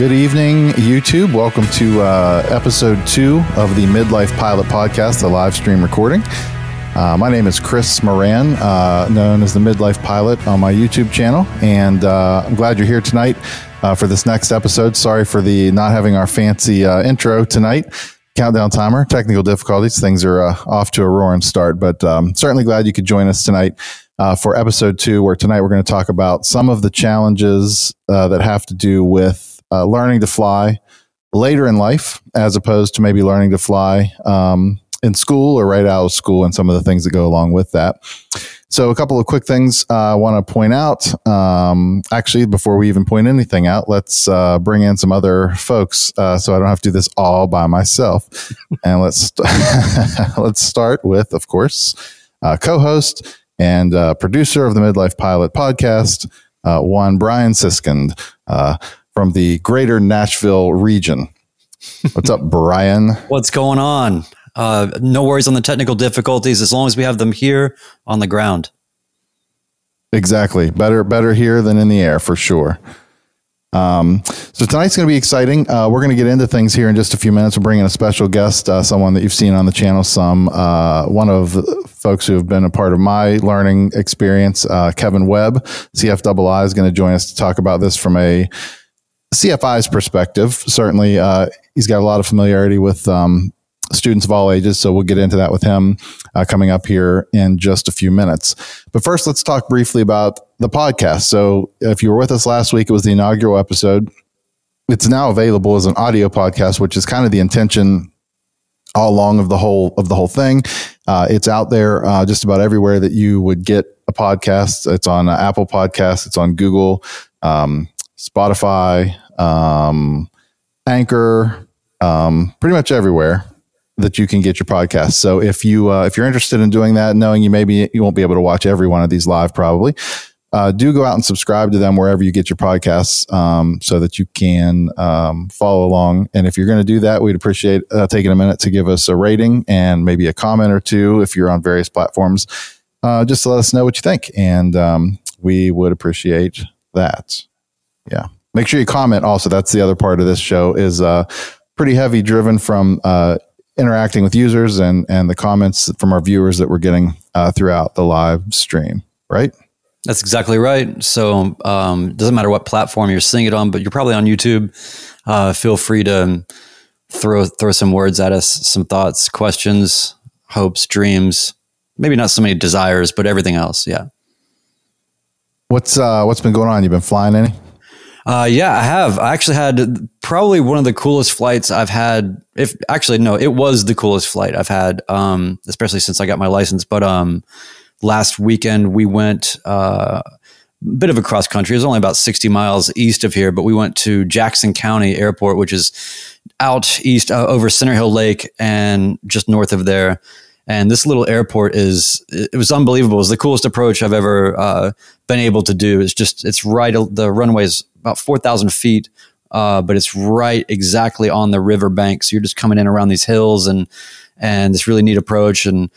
Good evening, YouTube. Welcome to uh, episode two of the Midlife Pilot Podcast, the live stream recording. Uh, my name is Chris Moran, uh, known as the Midlife Pilot on my YouTube channel, and uh, I'm glad you're here tonight uh, for this next episode. Sorry for the not having our fancy uh, intro tonight. Countdown timer, technical difficulties. Things are uh, off to a roaring start, but um, certainly glad you could join us tonight for episode two, where tonight we're going to talk about some of the challenges that have to do with learning to fly later in life, as opposed to maybe learning to fly um, in school or right out of school and some of the things that go along with that. So, a couple of quick things uh, I want to point out. Um, actually, before we even point anything out, let's uh, bring in some other folks uh, so I don't have to do this all by myself. and let's st- let's start with, of course, uh, co-host and uh, producer of the Midlife Pilot podcast, uh, one Brian Siskind from the Greater Nashville region. What's up, Brian? What's going on? Uh, no worries on the technical difficulties as long as we have them here on the ground. Exactly. Better better here than in the air for sure. Um, so tonight's going to be exciting. Uh, we're going to get into things here in just a few minutes. We're bringing a special guest, uh, someone that you've seen on the channel some, uh, one of the folks who have been a part of my learning experience, uh, Kevin Webb, CFII is going to join us to talk about this from a CFI's perspective. Certainly, uh, he's got a lot of familiarity with um, students of all ages. So we'll get into that with him uh, coming up here in just a few minutes. But first, let's talk briefly about the podcast. So if you were with us last week, it was the inaugural episode. It's now available as an audio podcast, which is kind of the intention all along of the whole of the whole thing. Uh, it's out there uh, just about everywhere that you would get a podcast. It's on Apple Podcasts. It's on Google, um, Spotify, um, Anchor, um, pretty much everywhere that you can get your podcast. So if you uh, if you're interested in doing that, knowing you maybe you won't be able to watch every one of these live, probably. Uh, do go out and subscribe to them wherever you get your podcasts um, so that you can um, follow along. And if you're going to do that, we'd appreciate uh, taking a minute to give us a rating and maybe a comment or two if you're on various platforms. Uh, just to let us know what you think. And um, we would appreciate that. Yeah. Make sure you comment also. That's the other part of this show is uh, pretty heavy driven from uh, interacting with users and and the comments from our viewers that we're getting uh, throughout the live stream. Right. That's exactly right. So um, doesn't matter what platform you're seeing it on, but you're probably on YouTube. Uh, feel free to throw throw some words at us, some thoughts, questions, hopes, dreams. Maybe not so many desires, but everything else. Yeah. What's uh, what's been going on? You've been flying any? Uh, yeah, I have. I actually had probably one of the coolest flights I've had. If actually, no, it was the coolest flight I've had, um, especially since I got my license. But um, last weekend we went uh, a bit of a cross country. It was only about 60 miles east of here, but we went to Jackson County Airport, which is out east uh, over Center Hill Lake and just north of there. And this little airport is, it was unbelievable. It was the coolest approach I've ever uh, been able to do. It's just, it's right, the runway is about 4,000 feet, uh, but it's right exactly on the riverbank. So you're just coming in around these hills and, and this really neat approach. And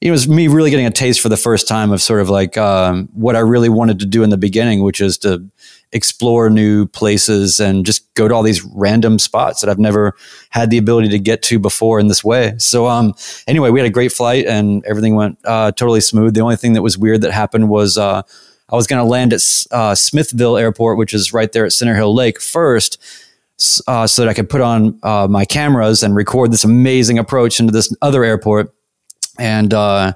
it was me really getting a taste for the first time of sort of like um, what I really wanted to do in the beginning, which is to explore new places and just go to all these random spots that I've never had the ability to get to before in this way. So, um, anyway, we had a great flight and everything went uh, totally smooth. The only thing that was weird that happened was uh, I was going to land at uh, Smithville Airport, which is right there at Center Hill Lake first. Uh, so that I could put on uh, my cameras and record this amazing approach into this other airport. And uh,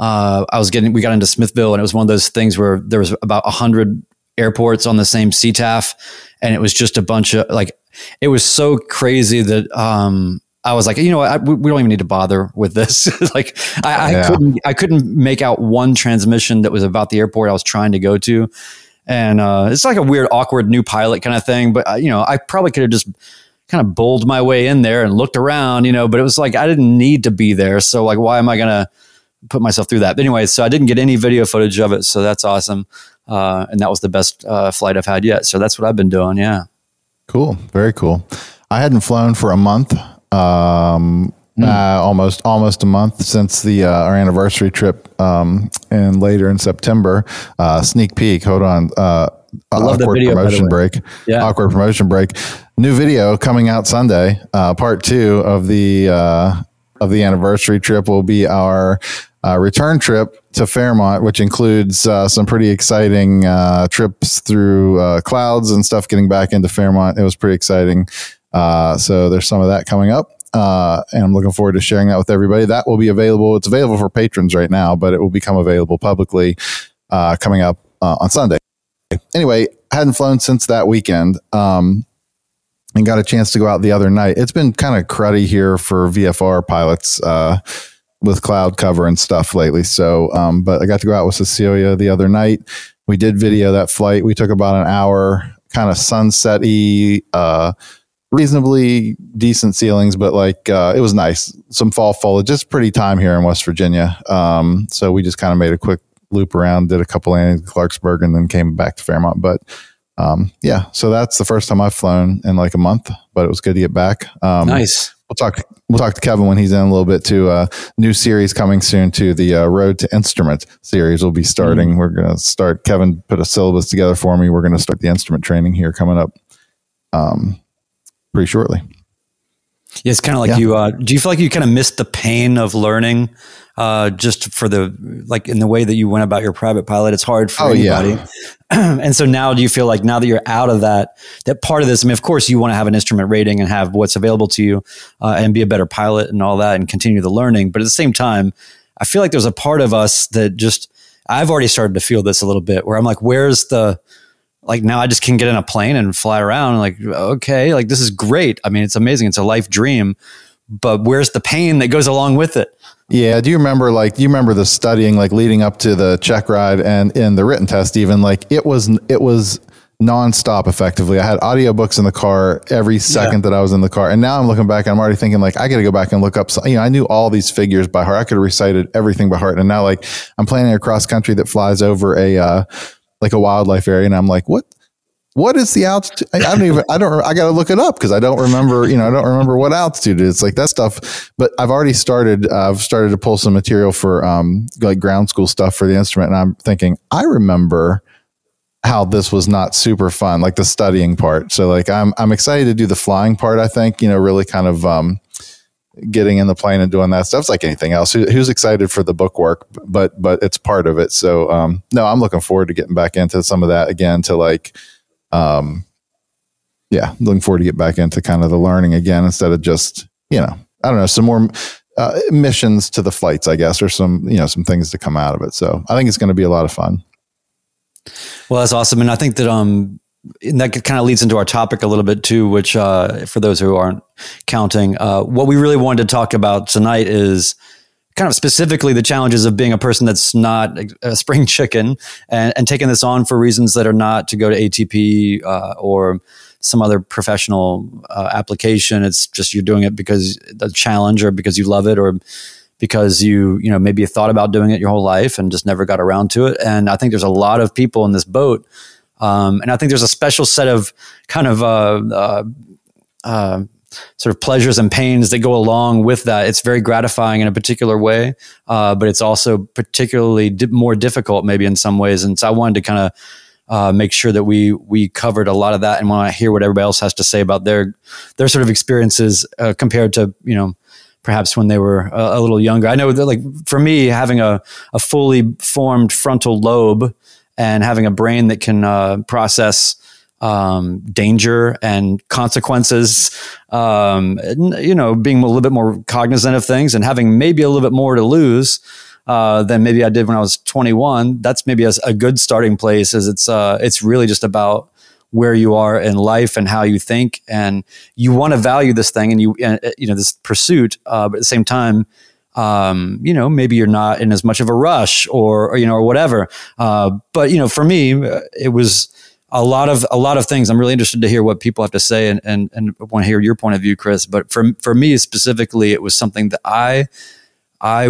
uh, I was getting, we got into Smithville, and it was one of those things where there was about a hundred airports on the same CTAF, and it was just a bunch of like, it was so crazy that um, I was like, you know what, I, we don't even need to bother with this. like, I, I yeah. couldn't, I couldn't make out one transmission that was about the airport I was trying to go to, and uh, it's like a weird, awkward new pilot kind of thing. But uh, you know, I probably could have just kind of bowled my way in there and looked around, you know. But it was like I didn't need to be there, so like, why am I gonna put myself through that? But anyway, so I didn't get any video footage of it, so that's awesome. Uh, and that was the best uh, flight I've had yet. So that's what I've been doing. Yeah. Cool. Very cool. I hadn't flown for a month. Um, mm. uh, almost almost a month since the uh, our anniversary trip, um, and later in September. Uh, sneak peek. Hold on. Uh, awkward video, the promotion break. Yeah. Awkward promotion break. New video coming out Sunday. Uh, part two of the uh, of the anniversary trip will be our uh, return trip to Fairmont, which includes uh, some pretty exciting uh, trips through uh, clouds and stuff. Getting back into Fairmont, it was pretty exciting. Uh, so there's some of that coming up. Uh, and I'm looking forward to sharing that with everybody. That will be available. It's available for patrons right now, but it will become available publicly coming up on Sunday. Anyway, hadn't flown since that weekend. Um, and got a chance to go out the other night. It's been kind of cruddy here for VFR pilots uh, with cloud cover and stuff lately. So, um, but I got to go out with Cecilia the other night. We did video that flight. We took about an hour, kind of sunset-y, uh, reasonably decent ceilings, but like uh, it was nice. Some fall foliage. Just pretty time here in West Virginia. Um, so we just kind of made a quick loop around, did a couple landings in Clarksburg, and then came back to Fairmont. But um, yeah, so that's the first time I've flown in like a month, but it was good to get back. Um, Nice. We'll talk. We'll talk to Kevin when he's in a little bit too. Uh, new series coming soon to the uh, Road to Instrument series. We'll be starting. We're gonna start. Kevin put a syllabus together for me. We're gonna start the instrument training here coming up, um, pretty shortly. Yeah, it's kind of like Yeah. you. Uh, do you feel like you kind of missed the pain of learning, uh, just for the like in the way that you went about your private pilot? It's hard for Oh, yeah. anybody. and so now, do you feel like now that you're out of that that part of this? I mean, of course, you want to have an instrument rating and have what's available to you, uh, and be a better pilot and all that, and continue the learning. But at the same time, I feel like there's a part of us that just I've already started to feel this a little bit, where I'm like, where's the like now I just can get in a plane and fly around. Like, okay, like this is great. I mean, it's amazing. It's a life dream. But where's the pain that goes along with it? Yeah. Do you remember like do you remember the studying like leading up to the check ride and in the written test even like it was it was nonstop effectively. I had audiobooks in the car every second that I was in the car. And now I'm looking back and I'm already thinking like I got to go back and look up some, you know, I knew all these figures by heart. I could have recited everything by heart. And now like I'm planning a cross country that flies over a uh like a wildlife area and I'm like, what what is the altitude? I, don't even, I don't, I got to look it up because I don't remember, you know, I don't remember what altitude it is like that stuff. But I've already started, uh, I've started to pull some material for, um, like ground school stuff for the instrument. And I'm thinking, I remember how this was not super fun, like the studying part. So like, I'm, I'm excited to do the flying part. I think, you know, really kind of, um, getting in the plane and doing that stuff. It's like anything else. Who, who's excited for the book work, but, but it's part of it. So, um, no, I'm looking forward to getting back into some of that again to like, um, yeah, looking forward to get back into kind of the learning again instead of just, you know, I don't know, some more uh, missions to the flights, I guess, or some, you know, some things to come out of it. So I think it's going to be a lot of fun. Well, that's awesome. And I think that, um, and that kind of leads into our topic a little bit too, which, uh, for those who aren't counting, uh, what we really wanted to talk about tonight is kind of specifically the challenges of being a person that's not a spring chicken and, and taking this on for reasons that are not to go to ATP, uh, or, some other professional uh, application. It's just you're doing it because the challenge or because you love it or because you, you know, maybe you thought about doing it your whole life and just never got around to it. And I think there's a lot of people in this boat. Um, and I think there's a special set of kind of, uh, uh, uh, sort of pleasures and pains that go along with that. It's very gratifying in a particular way, uh, but it's also particularly di- more difficult, maybe in some ways. And so I wanted to kind of uh, make sure that we we covered a lot of that, and want to hear what everybody else has to say about their their sort of experiences uh, compared to you know perhaps when they were a, a little younger. I know that like for me, having a a fully formed frontal lobe and having a brain that can uh, process um, danger and consequences, um, you know, being a little bit more cognizant of things and having maybe a little bit more to lose uh, than maybe I did when I was 21. That's maybe a, a good starting place. Is it's uh, it's really just about where you are in life and how you think, and you want to value this thing and you uh, you know this pursuit, uh, but at the same time. Um, you know, maybe you're not in as much of a rush or, or you know, or whatever. Uh, but you know, for me, it was a lot of a lot of things. I'm really interested to hear what people have to say and and and want to hear your point of view, Chris. But for for me specifically, it was something that I I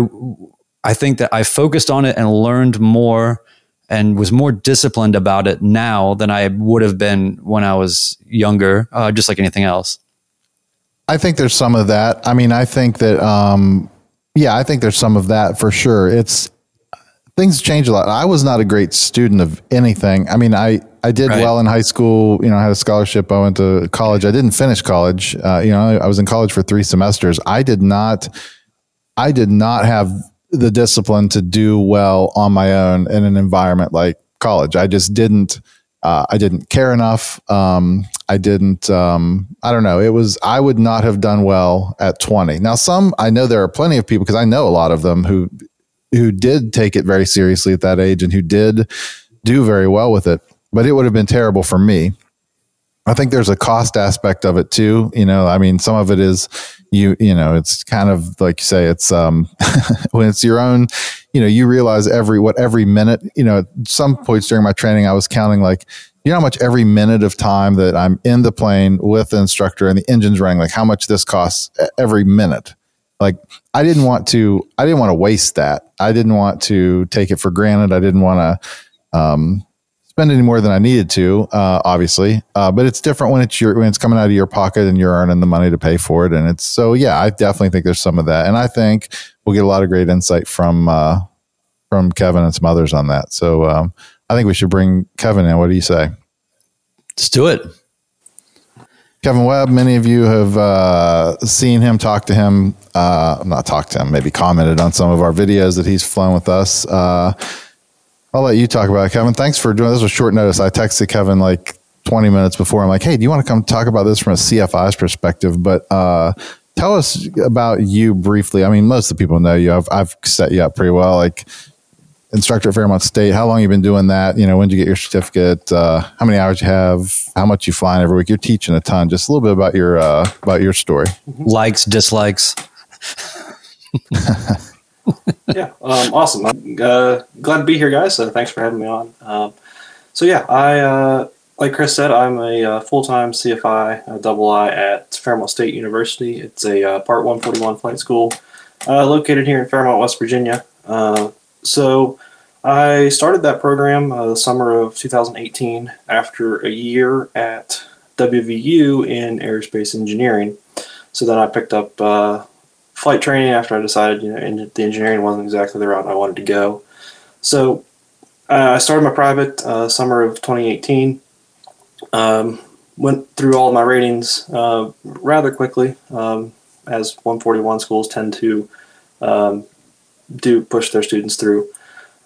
I think that I focused on it and learned more and was more disciplined about it now than I would have been when I was younger, uh, just like anything else. I think there's some of that. I mean, I think that, um, yeah, I think there's some of that for sure. It's things change a lot. I was not a great student of anything. I mean, I, I did Right. well in high school. You know, I had a scholarship. I went to college. I didn't finish college. Uh, you know, I was in college for three semesters. I did not. I did not have the discipline to do well on my own in an environment like college. I just didn't. Uh, I didn't care enough. Um, I didn't. Um, I don't know. It was. I would not have done well at twenty. Now, some I know there are plenty of people because I know a lot of them who who did take it very seriously at that age and who did do very well with it. But it would have been terrible for me. I think there's a cost aspect of it too. You know, I mean, some of it is you, you know, it's kind of like you say, it's, um, when it's your own, you know, you realize every, what every minute, you know, at some points during my training, I was counting like, you know how much every minute of time that I'm in the plane with the instructor and the engine's running, like how much this costs every minute. Like I didn't want to, I didn't want to waste that. I didn't want to take it for granted. I didn't want to, um, spend any more than I needed to, uh, obviously. Uh, but it's different when it's your when it's coming out of your pocket and you're earning the money to pay for it. And it's so yeah, I definitely think there's some of that. And I think we'll get a lot of great insight from uh, from Kevin and some others on that. So um, I think we should bring Kevin in. What do you say? Let's do it. Kevin Webb, many of you have uh, seen him, talked to him, uh, not talked to him, maybe commented on some of our videos that he's flown with us. Uh, I'll let you talk about it, Kevin. Thanks for doing this. Was short notice. I texted Kevin like 20 minutes before. I'm like, hey, do you want to come talk about this from a CFI's perspective? But uh, tell us about you briefly. I mean, most of the people know you. I've, I've set you up pretty well. Like instructor at Fairmont State. How long you been doing that? You know, when did you get your certificate? Uh, how many hours you have? How much you flying every week? You're teaching a ton. Just a little bit about your uh, about your story. Likes, dislikes. yeah, um, awesome. I'm uh, glad to be here, guys. So thanks for having me on. Um, so yeah, I uh, like Chris said, I'm a uh, full-time CFI double I at Fairmont State University. It's a uh, Part 141 flight school uh, located here in Fairmont, West Virginia. Uh, so I started that program the summer of 2018 after a year at WVU in aerospace engineering. So then I picked up flight training after I decided, you know, the engineering wasn't exactly the route I wanted to go. So uh, I started my private uh, summer of 2018. Um, went through all my ratings uh, rather quickly, um, as 141 schools tend to um, do push their students through.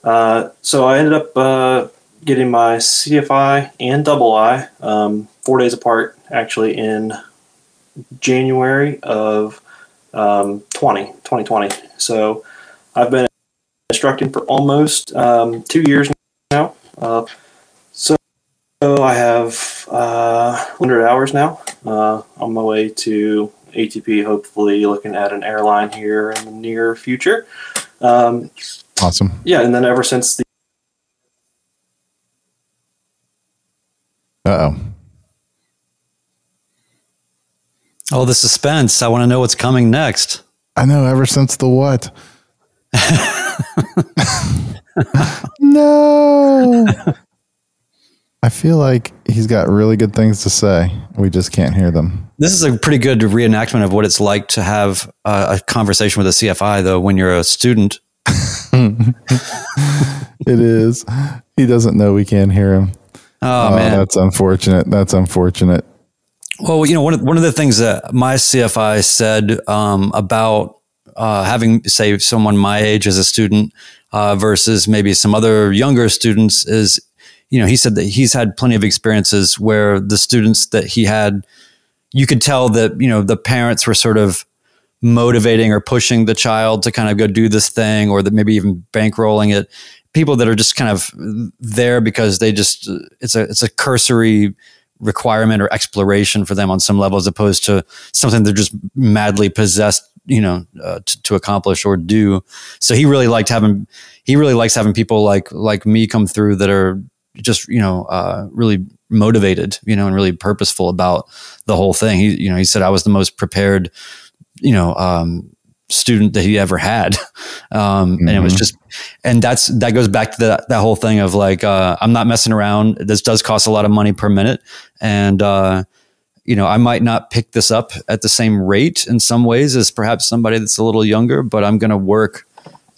Uh, so I ended up uh, getting my CFI and double I um, four days apart, actually in January of um, 20, 2020. So I've been instructing for almost um, two years now. Uh, so, I have uh, 100 hours now uh, on my way to ATP, hopefully looking at an airline here in the near future. Um, Awesome. yeah, and then ever since the Uh oh. Oh, the suspense. I want to know what's coming next. I know. Ever since the what? no. I feel like he's got really good things to say. We just can't hear them. This is a pretty good reenactment of what it's like to have a, a conversation with a CFI, though, when you're a student. It is. He doesn't know we can't hear him. Oh, oh man. that's unfortunate. That's unfortunate. Well, you know, one of, one of the things that my CFI said um, about uh, having, say, someone my age as a student uh, versus maybe some other younger students is, you know, he said that he's had plenty of experiences where the students that he had, you could tell that, you know, the parents were sort of motivating or pushing the child to kind of go do this thing or that maybe even bankrolling it. People that are just kind of there because they just, it's a, it's a cursory requirement or exploration for them on some level as opposed to something they're just madly possessed you know uh, to, to accomplish or do. So he really liked having he really likes having people like like me come through that are just you know uh, really motivated you know and really purposeful about the whole thing. He you know he said i was the most prepared you know um, student that he ever had um, and it was Mhm. just and that's that goes back to that that whole thing of like uh, i'm not messing around this does cost a lot of money per minute and uh, you know i might not pick this up at the same rate in some ways as perhaps somebody that's a little younger but i'm going to work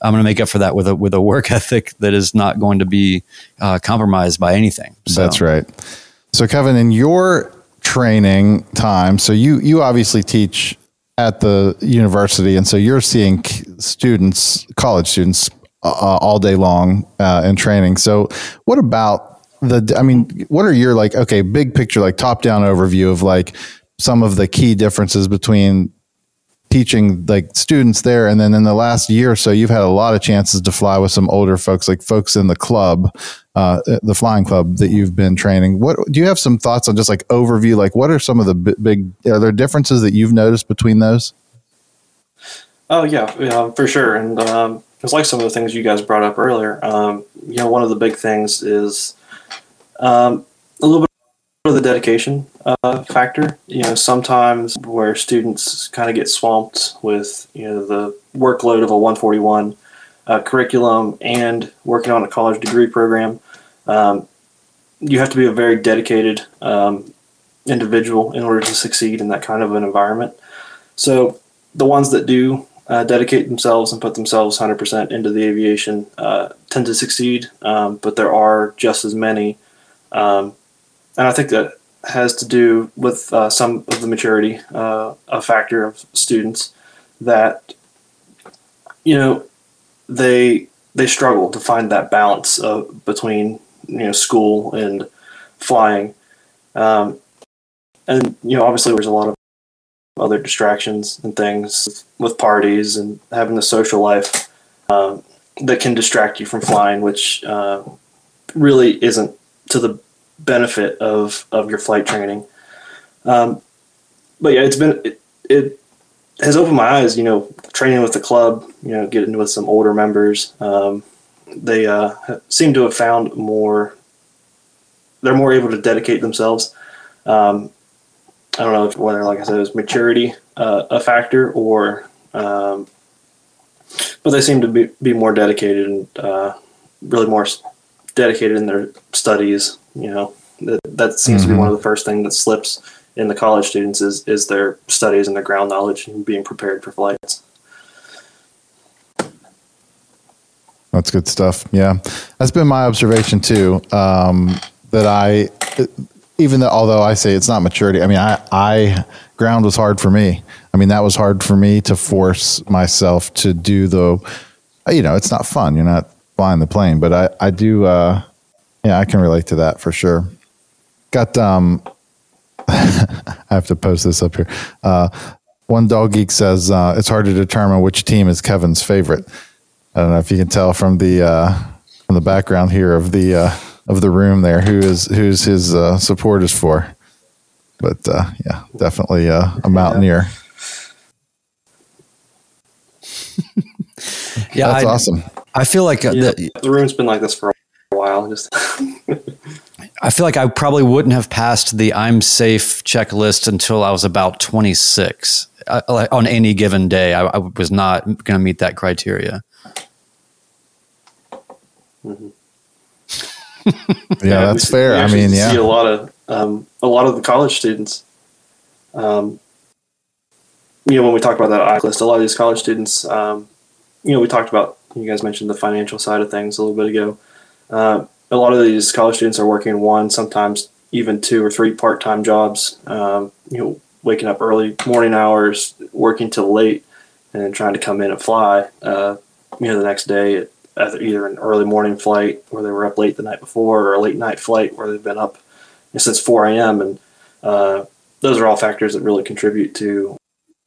I'm going to make up for that with a with a work ethic that is not going to be uh, compromised by anything. So. That's right. So, Kevin, in your training time, so you you obviously teach at the university, and so you're seeing students, college students, uh, all day long uh, in training. So, what about the? I mean, what are your like? Okay, big picture, like top down overview of like some of the key differences between teaching like students there and then in the last year or so you've had a lot of chances to fly with some older folks like folks in the club uh, the flying club that you've been training. What do you have some thoughts on just like overview? Like what are some of the big are there differences that you've noticed between those? Oh yeah, yeah for sure. And um, it's like some of the things you guys brought up earlier um, you know one of the big things is um, a little bit of the dedication uh, factor. You know, sometimes where students kind of get swamped with you know the workload of a 141 uh, curriculum and working on a college degree program, um, you have to be a very dedicated um, individual in order to succeed in that kind of an environment. So the ones that do uh, dedicate themselves and put themselves 100% into the aviation uh, tend to succeed, um, but there are just as many. Um, and I think that has to do with uh, some of the maturity, uh, a factor of students that you know they they struggle to find that balance of, between you know school and flying, um, and you know obviously there's a lot of other distractions and things with parties and having the social life um, that can distract you from flying, which uh, really isn't to the benefit of of your flight training. Um, but yeah, it's been it, it, has opened my eyes. You know, training with the club, you know, getting with some older members. Um, they uh, seem to have found more. They're more able to dedicate themselves. Um, I don't know if whether, like I said, is maturity uh, a factor or, um, but they seem to be, be more dedicated and uh, really more dedicated in their studies you know, that, that seems mm-hmm. to be one of the first things that slips in the college students is is their studies and their ground knowledge and being prepared for flights. That's good stuff. Yeah, that's been my observation too. Um, that I, even though although I say it's not maturity, I mean I I ground was hard for me. I mean that was hard for me to force myself to do the, you know, it's not fun. You're not flying the plane, but I I do. Uh, yeah, I can relate to that for sure. Got um, I have to post this up here. Uh, one dog geek says uh, it's hard to determine which team is Kevin's favorite. I don't know if you can tell from the uh, from the background here of the uh, of the room there who is who's his uh, support is for. But uh, yeah, definitely uh, a mountaineer. yeah, that's I, awesome. I feel like uh, yeah, the, the room's been like this for a while. Just I feel like I probably wouldn't have passed the IMSAFE checklist until I was about 26. I, on any given day, I, I was not going to meet that criteria. Mm-hmm. yeah, yeah, that's fair. I mean, yeah, see a lot of um, a lot of the college students. Um, you know, when we talk about that I list, a lot of these college students, um, you know, we talked about. You guys mentioned the financial side of things a little bit ago. Uh, a lot of these college students are working one, sometimes even two or three part-time jobs. Um, you know, waking up early morning hours, working till late, and then trying to come in and fly. Uh, you know, the next day at either an early morning flight where they were up late the night before, or a late night flight where they've been up since 4 a.m. And uh, those are all factors that really contribute to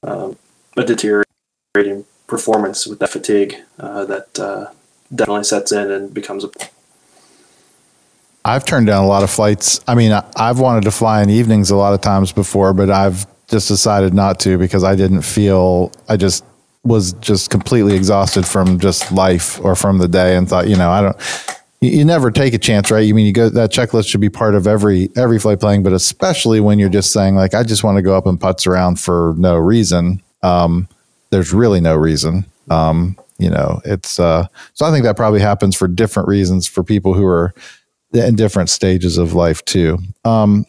um, a deteriorating performance with that fatigue uh, that uh, definitely sets in and becomes a I've turned down a lot of flights. I mean, I've wanted to fly in evenings a lot of times before, but I've just decided not to because I didn't feel, I just was just completely exhausted from just life or from the day and thought, you know, I don't, you, never take a chance, right? You mean you go, that checklist should be part of every, every flight planning, but especially when you're just saying like, I just want to go up and putz around for no reason. Um, there's really no reason. Um, you know, it's, uh, so I think that probably happens for different reasons for people who are, in different stages of life too. Um,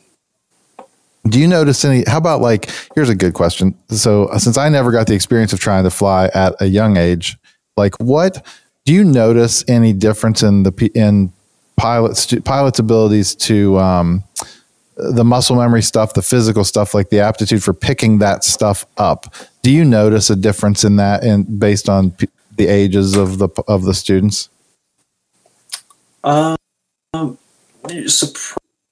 do you notice any? How about like? Here's a good question. So, uh, since I never got the experience of trying to fly at a young age, like what do you notice any difference in the in pilots pilots abilities to um, the muscle memory stuff, the physical stuff, like the aptitude for picking that stuff up. Do you notice a difference in that, and based on p- the ages of the of the students? Um,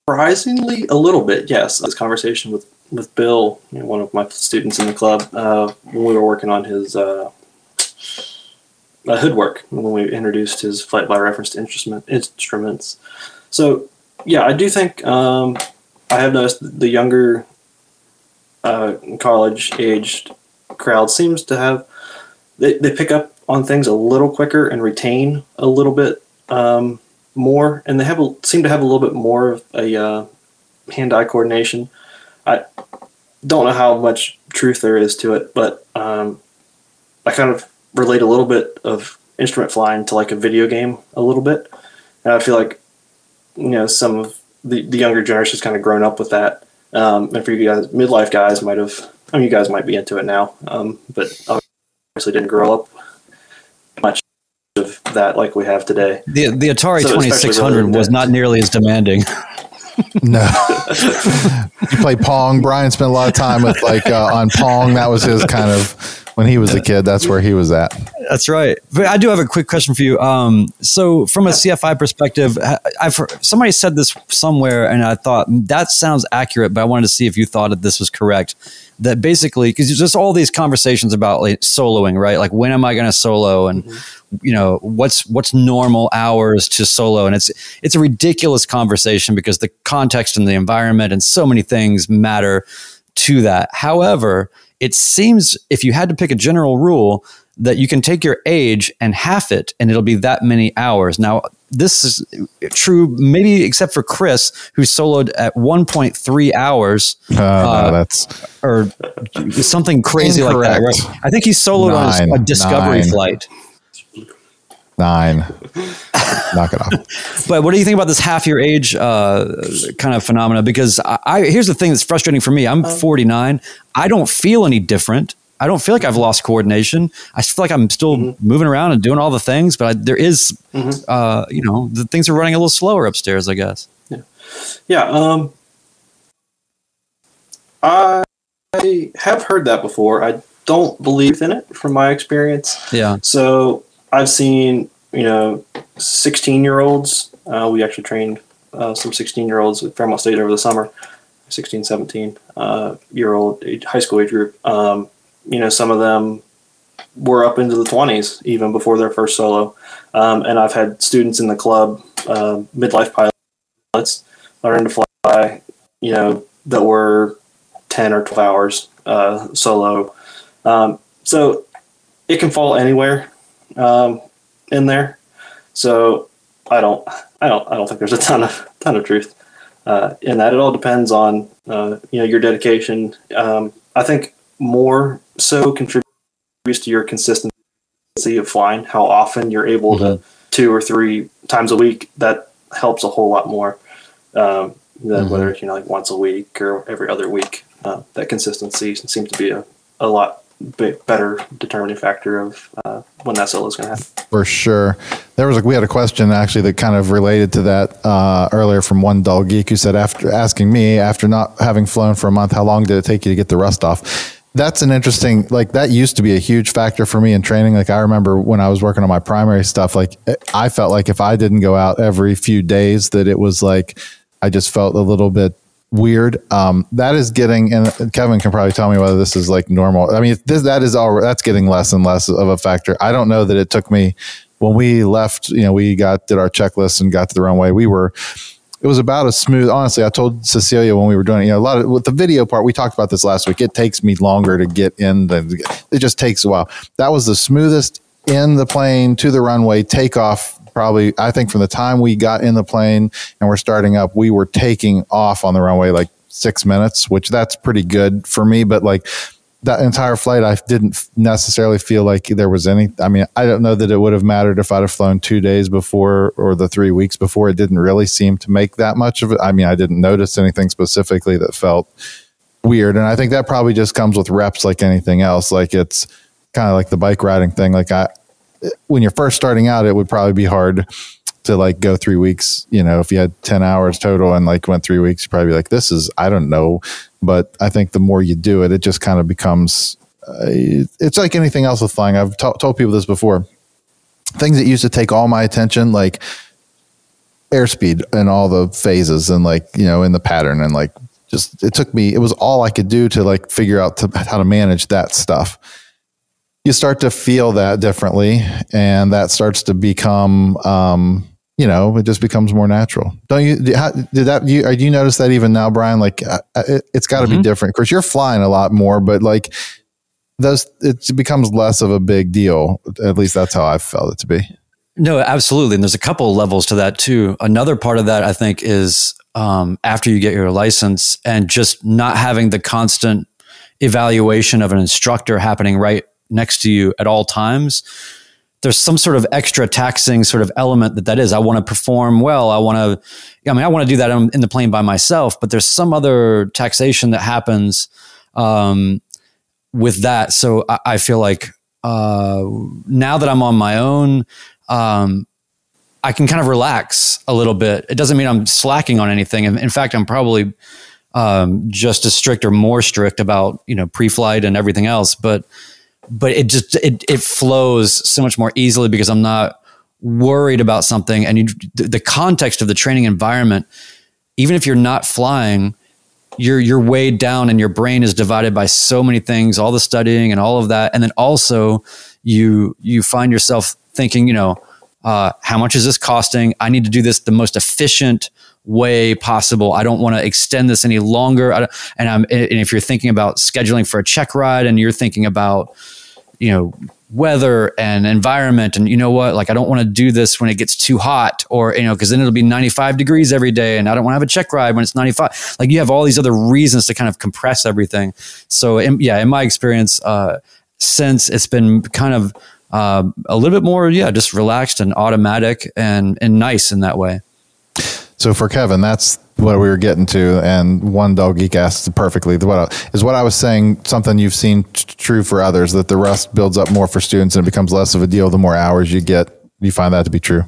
surprisingly, a little bit. Yes, this conversation with with Bill, you know, one of my students in the club, uh, when we were working on his uh, uh, hood work when we introduced his flight by reference instrument instruments. So, yeah, I do think um, I have noticed the younger uh, college aged crowd seems to have they, they pick up on things a little quicker and retain a little bit um, more, and they have a, seem to have a little bit more of a uh, hand-eye coordination. I don't know how much truth there is to it, but um, I kind of relate a little bit of instrument flying to like a video game a little bit, and I feel like you know some of the, the younger generation's kind of grown up with that. Um, and for you guys, midlife guys might have. I mean, you guys might be into it now, um, but obviously didn't grow up of that like we have today. The the Atari so 2600 was not nearly as demanding. no, you play Pong. Brian spent a lot of time with like uh, on Pong. That was his kind of when he was a kid. That's where he was at. That's right. But I do have a quick question for you. Um, so, from a CFI perspective, I've heard, somebody said this somewhere, and I thought that sounds accurate. But I wanted to see if you thought that this was correct. That basically, because there's just all these conversations about like soloing, right? Like, when am I going to solo, and mm-hmm. you know, what's what's normal hours to solo, and it's it's a ridiculous conversation because the context and the environment and so many things matter to that. However, it seems if you had to pick a general rule that you can take your age and half it and it'll be that many hours. Now, this is true, maybe except for Chris, who soloed at 1.3 hours. Uh, uh, no, that's or something crazy incorrect. like that. Right? I think he soloed nine, on a Discovery nine. flight. Nine. Knock it off. But what do you think about this half your age uh, kind of phenomena? Because I, I, here's the thing that's frustrating for me. I'm um, 49. I don't feel any different. I don't feel like I've lost coordination. I feel like I'm still mm-hmm. moving around and doing all the things, but I, there is, mm-hmm. uh, you know, the things are running a little slower upstairs, I guess. Yeah. Yeah. Um, I have heard that before. I don't believe in it from my experience. Yeah. So I've seen, you know, 16 year olds. Uh, we actually trained uh, some 16 year olds at Fairmont State over the summer, 16, 17 uh, year old high school age group. Um, you know, some of them were up into the 20s even before their first solo. Um, and I've had students in the club, uh, midlife pilots, learn to fly, you know, that were 10 or 12 hours uh, solo. Um, so it can fall anywhere um, in there. So I don't, I don't, I don't think there's a ton of ton of truth uh, in that. It all depends on uh, you know your dedication. Um, I think more so contributes to your consistency of flying, how often you're able mm-hmm. to two or three times a week. That helps a whole lot more um, than mm-hmm. whether it's you know like once a week or every other week. Uh, that consistency seems to be a, a lot better determining factor of uh, when that solo is going to happen. For sure. There was like we had a question actually that kind of related to that uh, earlier from one dull geek who said after asking me after not having flown for a month, how long did it take you to get the rust off? That's an interesting like that used to be a huge factor for me in training. Like i remember when i was working on my primary stuff like i felt like if i didn't go out every few days that it was like i just felt a little bit weird. Um, that is getting and kevin can probably tell me whether this is like normal. I mean this, that is all that's getting less and less of a factor. I don't know that it took me when we left you know we got did our checklist and got to the runway we were it was about as smooth. Honestly, I told Cecilia when we were doing it, you know, a lot of with the video part, we talked about this last week. It takes me longer to get in than it just takes a while. That was the smoothest in the plane to the runway takeoff. Probably, I think from the time we got in the plane and we're starting up, we were taking off on the runway like six minutes, which that's pretty good for me. But like that entire flight, I didn't necessarily feel like there was any. I mean, I don't know that it would have mattered if I'd have flown two days before or the three weeks before. It didn't really seem to make that much of it. I mean, I didn't notice anything specifically that felt weird. And I think that probably just comes with reps like anything else. Like it's kind of like the bike riding thing. Like I, when you're first starting out, it would probably be hard to like go three weeks. You know, if you had 10 hours total and like went three weeks, you'd probably be like, this is, I don't know. But I think the more you do it, it just kind of becomes, uh, it's like anything else with flying. I've t- told people this before. Things that used to take all my attention, like airspeed and all the phases and like, you know, in the pattern and like just, it took me, it was all I could do to like figure out to, how to manage that stuff you start to feel that differently and that starts to become um, you know it just becomes more natural. Don't you how, did that you do you notice that even now brian? Like uh, uh it, has got to mm-hmm. be different of course you're flying a lot more but like those it becomes less of a big deal. At least that's how i felt it to be. No absolutely and there's a couple levels to that too. Another part of that i think is um, after you get your license and just not having the constant evaluation of an instructor happening right next to you at all times there's some sort of extra taxing sort of element that that is. I want to perform well. I want to, I mean, I want to do that in the plane by myself, but there's some other taxation that happens um, with that. So I, I feel like uh, now that I'm on my own, um, I can kind of relax a little bit. It doesn't mean I'm slacking on anything. In, in fact, I'm probably um, just as strict or more strict about you know pre-flight and everything else, but but it just it it flows so much more easily because I'm not worried about something. And you, the context of the training environment even if you're not flying you're you're weighed down and your brain is divided by so many things all the studying and all of that. And then also you you find yourself thinking you know uh, how much is this costing? I need to do this the most efficient way possible. I don't want to extend this any longer. And i'm and if you're thinking about scheduling for a check ride and you're thinking about you know weather and environment. And you know what? Like i don't want to do this when it gets too hot or you know because then it'll be 95 degrees every day and i don't want to have a check ride when it's 95 like you have all these other reasons to kind of compress everything. So in, yeah in my experience uh, since it's been kind of uh, a little bit more yeah just relaxed and automatic and and nice in that way. So for kevin that's what we were getting to, and one dog geek asked perfectly. What is what I was saying? Something you've seen t- true for others that the rust builds up more for students and it becomes less of a deal the more hours you get. You find that to be true?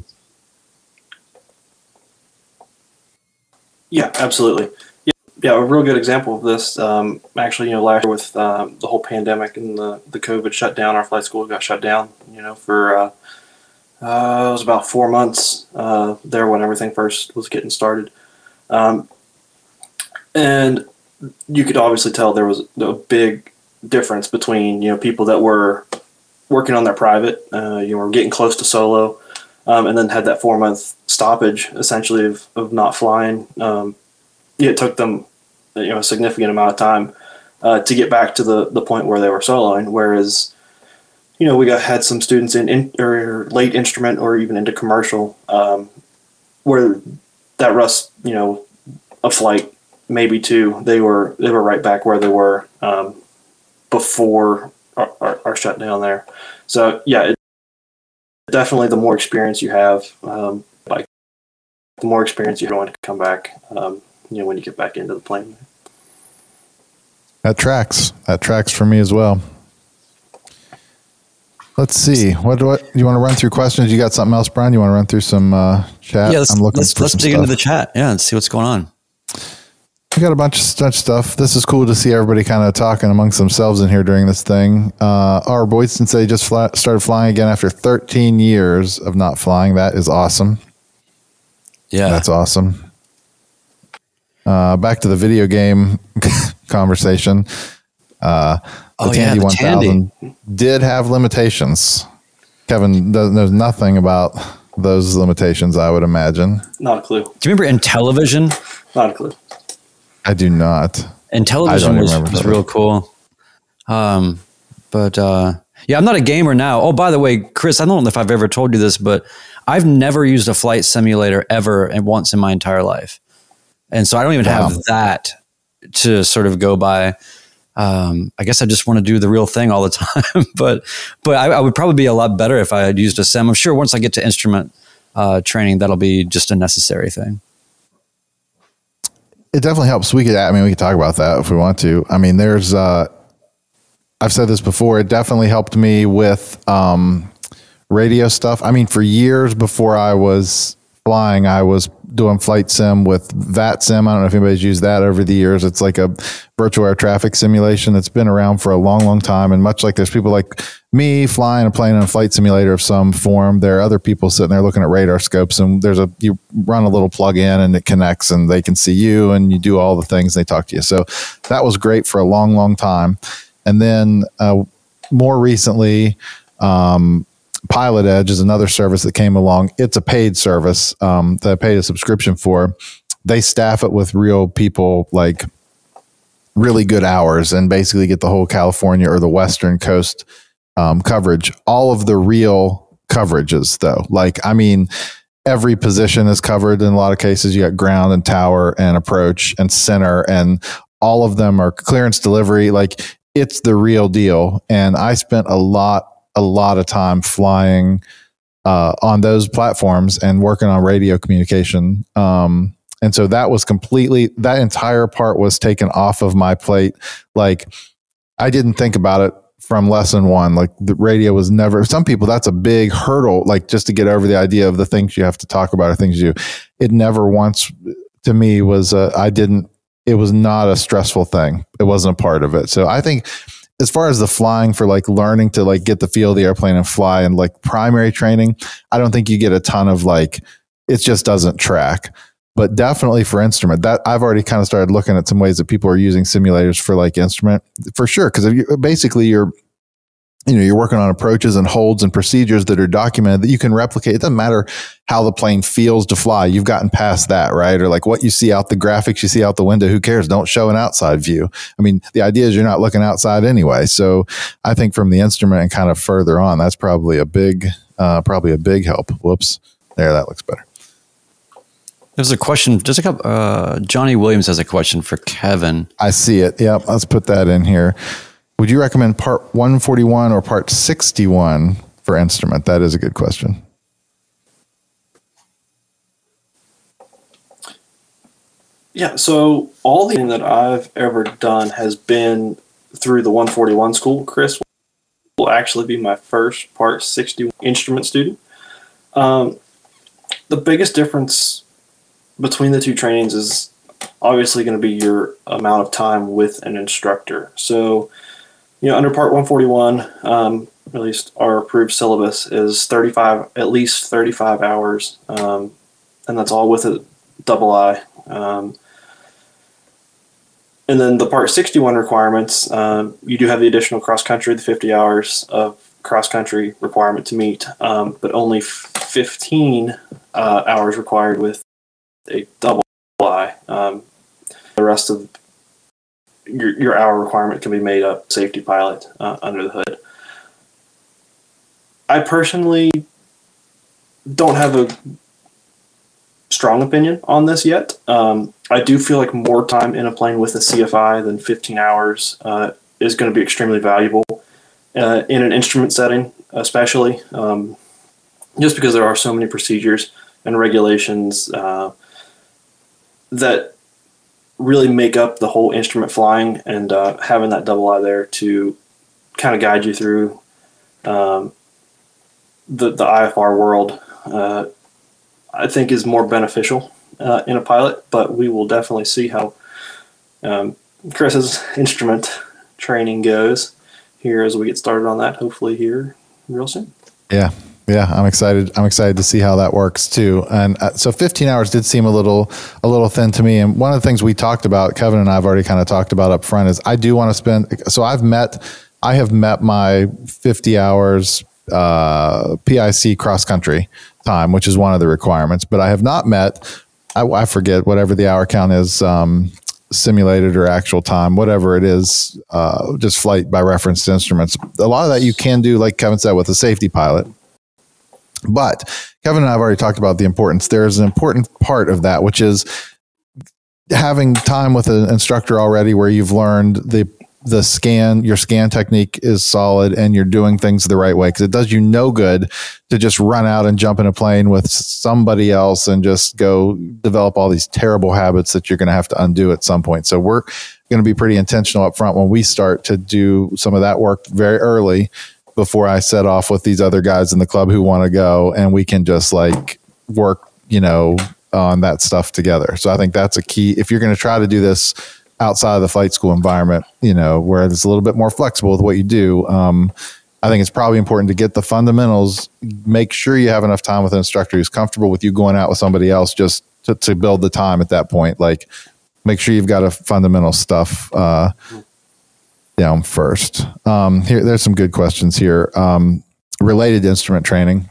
Yeah, absolutely. Yeah, yeah, a real good example of this. Um, actually, you know, last year with um, the whole pandemic and the the COVID shutdown, our flight school got shut down. You know, for uh, uh, it was about four months uh, there when everything first was getting started. Um, and you could obviously tell there was a big difference between you know people that were working on their private, uh, you know, were getting close to solo, um, and then had that four month stoppage essentially of, of not flying. Um, it took them you know a significant amount of time uh, to get back to the the point where they were soloing. Whereas you know we got had some students in, in or late instrument or even into commercial um, where that rust, you know, a flight, maybe two, they were they were right back where they were um, before our, our, our, shutdown there. So yeah, it, definitely the more experience you have, um, like the more experience you're going to come back. Um, you know, when you get back into the plane. That tracks. That tracks for me as well. Let's see. What what you want to run through questions? You got something else, Brian? You want to run through some uh, chat? Yeah, let's, I'm looking let's, let's dig stuff. into the chat. Yeah, and see what's going on. We got a bunch of such stuff. This is cool to see everybody kind of talking amongst themselves in here during this thing. Uh, our Boydston say just fly, started flying again after 13 years of not flying. That is awesome. Yeah, that's awesome. Uh, back to the video game conversation. Uh, the oh, Tandy yeah, 1000 Tandy. did have limitations. Kevin knows nothing about those limitations, I would imagine. Not a clue. Do you remember Intellivision? Not a clue. I do not. Intellivision was, was real cool. Um, but uh, yeah, I'm not a gamer now. Oh, by the way, Chris, I don't know if I've ever told you this, but I've never used a flight simulator ever and once in my entire life. And so I don't even wow. have that to sort of go by um, I guess I just want to do the real thing all the time. but but I, I, would probably be a lot better if I had used a sim. I'm sure once I get to instrument uh, training, that'll be just a necessary thing. It definitely helps. We could, I mean, we could talk about that if we want to. I mean, there's, uh, I've said this before. It definitely helped me with um, radio stuff. I mean, for years before I was flying, I was doing flight sim with VATSIM. I don't know if anybody's used that over the years. It's like a virtual air traffic simulation that's been around for a long, long time. And much like there's people like me flying a plane in a flight simulator of some form, there are other people sitting there looking at radar scopes and there's a, you run a little plug in and it connects and they can see you and you do all the things they talk to you. So that was great for a long, long time. And then, uh, more recently, um, Pilot Edge is another service that came along. It's a paid service um, that I paid a subscription for. They staff it with real people, like really good hours, and basically get the whole California or the Western Coast um, coverage. All of the real coverages, though, like I mean, every position is covered in a lot of cases. You got ground and tower and approach and center, and all of them are clearance delivery. Like it's the real deal. And I spent a lot a lot of time flying uh, on those platforms and working on radio communication. Um, and so that was completely that entire part was taken off of my plate. Like I didn't think about it from lesson one. Like the radio was never. Some people that's a big hurdle. Like just to get over the idea of the things you have to talk about or things you. It never once to me was. I didn't. It was not a stressful thing. It wasn't a part of it. So I think as far as the flying for like learning to like get the feel of the airplane and fly and like primary training, I don't think you get a ton of like, it just doesn't track. But definitely for instrument, that I've already kind of started looking at some ways that people are using simulators for like instrument for sure. Cause you, basically you're you know you're working on approaches and holds and procedures that are documented that you can replicate. It doesn't matter how the plane feels to fly. You've gotten past that right? Or like what you see out the graphics you see out the window who cares? Don't show an outside view. I mean the idea is you're not looking outside anyway. So i think from the instrument and kind of further on that's probably a big uh, probably a big help. Whoops. There that looks better. There's a question just a couple uh, johnny williams has a question for kevin. I see it. Yep let's put that in here would you recommend part 141 or part 61 for instrument? That is a good question. Yeah, so all the that I've ever done has been through the 141 school. Chris will actually be my first part 60 instrument student. Um, the biggest difference between the two trainings is obviously going to be your amount of time with an instructor. So you know, under Part 141, um, at least our approved syllabus is 35, at least 35 hours, um, and that's all with a double I. Um, and then the Part 61 requirements, um, you do have the additional cross country, the 50 hours of cross country requirement to meet, um, but only 15 uh, hours required with a double I. Um, the rest of your, your hour requirement can be made up safety pilot uh, under the hood. I personally don't have a strong opinion on this yet. Um, I do feel like more time in a plane with a CFI than 15 hours uh, is going to be extremely valuable uh, in an instrument setting, especially um, just because there are so many procedures and regulations uh, that really make up the whole instrument flying and uh, having that double I there to kind of guide you through um, the, the IFR world, uh, I think is more beneficial uh, in a pilot, but we will definitely see how um, Chris's instrument training goes here as we get started on that, hopefully here real soon. Yeah, yeah, I'm excited. I'm excited to see how that works too. And uh, so 15 hours did seem a little a little thin to me. And one of the things we talked about, Kevin and I've already kind of talked about up front, is I do want to spend. So I've met, I have met my 50 hours uh, PIC cross country time, which is one of the requirements. But I have not met. I, I forget whatever the hour count is. Um, simulated or actual time, whatever it is, uh, just flight by reference to instruments. A lot of that you can do, like Kevin said, with a safety pilot but Kevin and I have already talked about the importance. There's an important part of that, which is having time with an instructor already where you've learned the the scan your scan technique is solid and you're doing things the right way because it does you no good to just run out and jump in a plane with somebody else and just go develop all these terrible habits that you're going to have to undo at some point so we're going to be pretty intentional up front when we start to do some of that work very early before I set off with these other guys in the club who want to go, and we can just like work, you know, on that stuff together. So I think that's a key. If you're going to try to do this outside of the flight school environment, you know, where it's a little bit more flexible with what you do. Um, I think it's probably important to get the fundamentals. Make sure you have enough time with an instructor who's comfortable with you going out with somebody else just to, to build the time at that point. Like, make sure you've got a fundamental stuff uh, down first. Um, here, there's some good questions here um, related to instrument training,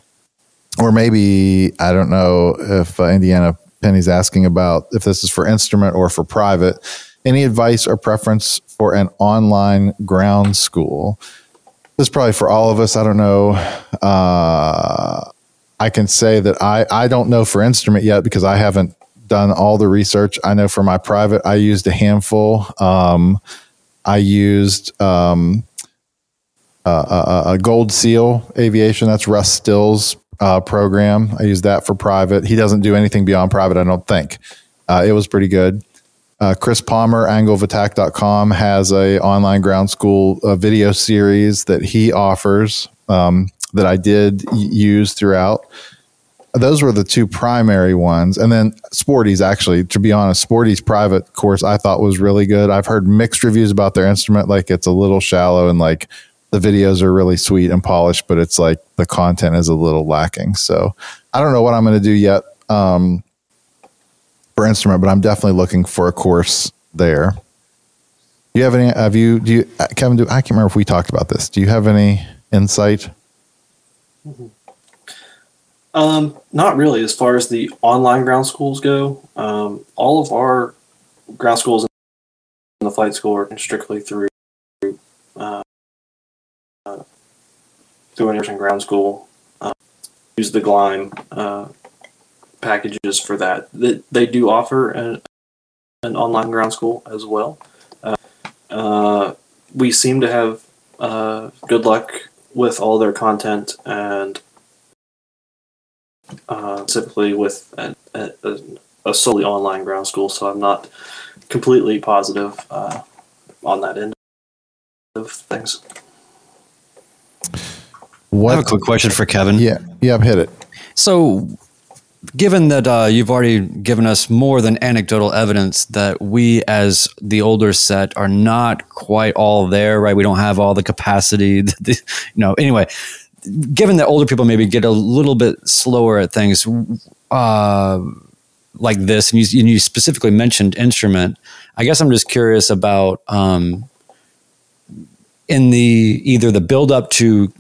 or maybe I don't know if uh, Indiana Penny's asking about if this is for instrument or for private. Any advice or preference for an online ground school? This is probably for all of us. I don't know. Uh, I can say that I, I don't know for instrument yet because I haven't done all the research. I know for my private, I used a handful. Um, I used um, a, a, Gold Seal Aviation. That's Russ Still's uh, program. I use that for private. He doesn't do anything beyond private, I don't think. Uh, it was pretty good. Uh, Chris Palmer, angleofattack.com, has a online ground school uh, video series that he offers um, that I did use throughout. Those were the two primary ones. And then Sporty's actually, to be honest, Sporty's private course I thought was really good. I've heard mixed reviews about their instrument. Like it's a little shallow and like the videos are really sweet and polished, but it's like the content is a little lacking. So I don't know what I'm going to do yet. Um, for instrument, but I'm definitely looking for a course there. Do you have any? Have you? Do you, Kevin? Do I can't remember if we talked about this. Do you have any insight? Um, not really. As far as the online ground schools go, um, all of our ground schools and the flight school are strictly through uh, uh, through an in-person ground school. Uh, use the Gleim uh, packages for that. They, they do offer an, an online ground school as well. Uh, uh, we seem to have uh, good luck with all their content and uh, specifically with a, a, a, solely online ground school. So I'm not completely positive uh, on that end of things. What? I have a quick question for Kevin. Yeah, yeah, I've hit it. So given that uh, you've already given us more than anecdotal evidence that we as the older set are not quite all there right we don't have all the capacity the, you know anyway given that older people maybe get a little bit slower at things uh, like this and you, and you, specifically mentioned instrument i guess i'm just curious about um, in the either the build up to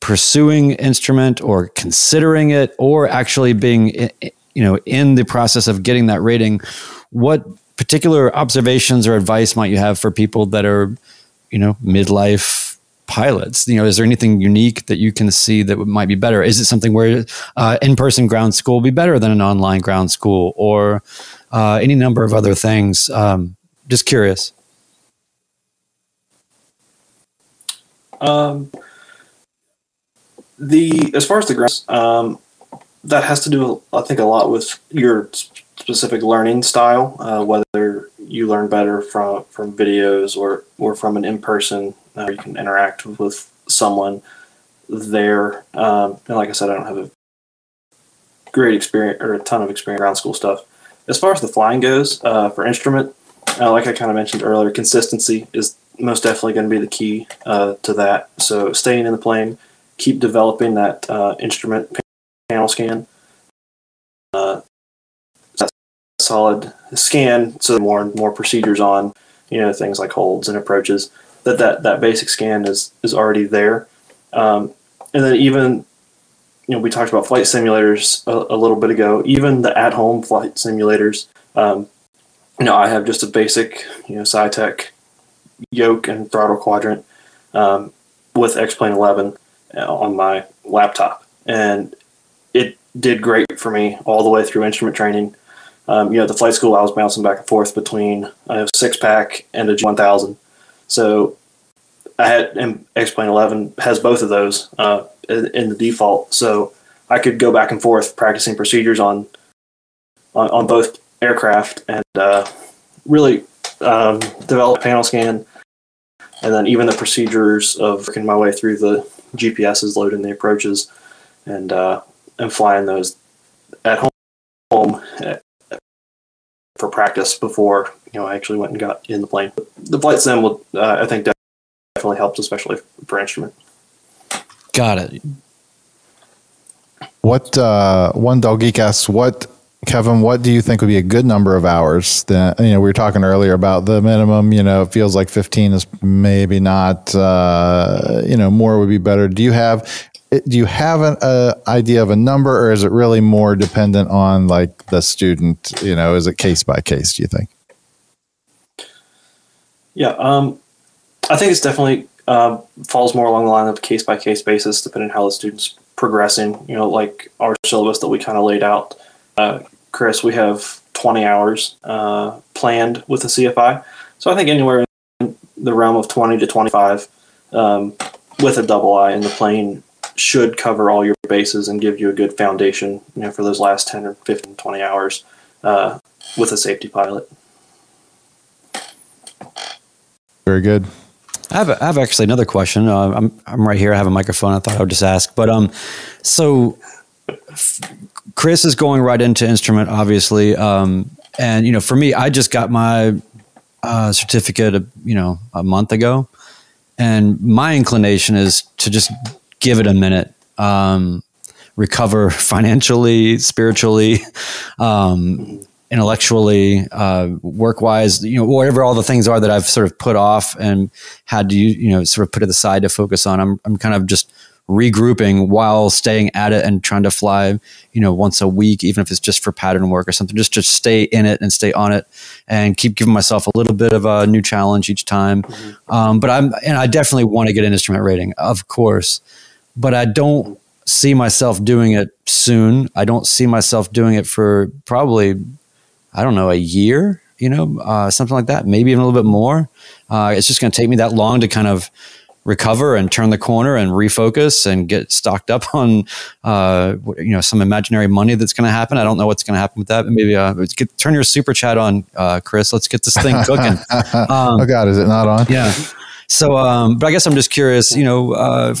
pursuing instrument or considering it or actually being you know in the process of getting that rating what particular observations or advice might you have for people that are you know midlife pilots. You know is there anything unique that you can see that might be better? Is it something where uh, in-person ground school will be better than an online ground school? Or uh, any number of other things? Um, just curious. Um, the as far as the grounds, um, that has to do, I think, a lot with your specific learning style. Uh, whether you learn better from from videos or or from an in person, uh, you can interact with someone there. Um, and like I said, I don't have a great experience or a ton of experience around school stuff. As far as the flying goes, uh, for instrument, uh, like I kind of mentioned earlier, consistency is most definitely going to be the key uh, to that. So staying in the plane keep developing that uh, instrument panel scan. Uh, solid scan, so more and more procedures on, you know, things like holds and approaches. That that that basic scan is is already there, um, and then even you know we talked about flight simulators a, a little bit ago. Even the at home flight simulators. Um, you know, I have just a basic you know Saitek yoke and throttle quadrant um, with X-Plane 11 on my laptop, and it did great for me all the way through instrument training. Um, you know, the flight school I was bouncing back and forth between a six pack and a G1000, so I had and X-Plane 11 has both of those uh, in the default, so I could go back and forth practicing procedures on on, on both aircraft and uh, really um, develop panel scan. And then even the procedures of working my way through the GPS is loading the approaches and uh, and flying those at home, home at, for practice before you know I actually went and got in the plane. The flight sim will uh, I think definitely helps, especially for instrument. Got it. What uh, one dog geek asks what Kevin, what do you think would be a good number of hours? That you know, we were talking earlier about the minimum. You know, it feels like fifteen is maybe not. Uh, you know, more would be better. Do you have do you have an idea of a number, or is it really more dependent on like the student? You know, is it case by case? Do you think? Yeah, um, I think it's definitely uh, falls more along the line of case by case basis, depending on how the student's progressing. You know, like our syllabus that we kind of laid out, uh, Chris. We have 20 hours uh, planned with the CFI, so I think anywhere in the realm of 20 to 25 um, with a double I in the plane should cover all your bases and give you a good foundation, you know, for those last 10 or 15, 20 hours uh, with a safety pilot. Very good. I have, I have actually another question. Uh, I'm, I'm right here. I have a microphone. I thought I would just ask. But um, so Chris is going right into instrument, obviously. Um, and, you know, for me, I just got my uh, certificate, you know, a month ago. And my inclination is to just give it a minute, um, recover financially, spiritually, um, intellectually, uh, work wise, you know, whatever all the things are that I've sort of put off and had to, you know, sort of put it aside to focus on. I'm, I'm kind of just regrouping while staying at it and trying to fly, you know, once a week, even if it's just for pattern work or something, just to stay in it and stay on it and keep giving myself a little bit of a new challenge each time. Mm-hmm. Um, but I'm, and I definitely want to get an instrument rating, of course but I don't see myself doing it soon. I don't see myself doing it for probably, I don't know, a year, you know, uh, something like that, maybe even a little bit more. Uh, it's just going to take me that long to kind of recover and turn the corner and refocus and get stocked up on, uh, you know, some imaginary money that's going to happen. I don't know what's going to happen with that, maybe uh, get, turn your super chat on, uh, Chris. Let's get this thing cooking. Um, oh God, is it not on? Yeah. So, um, but I guess I'm just curious, you know, uh,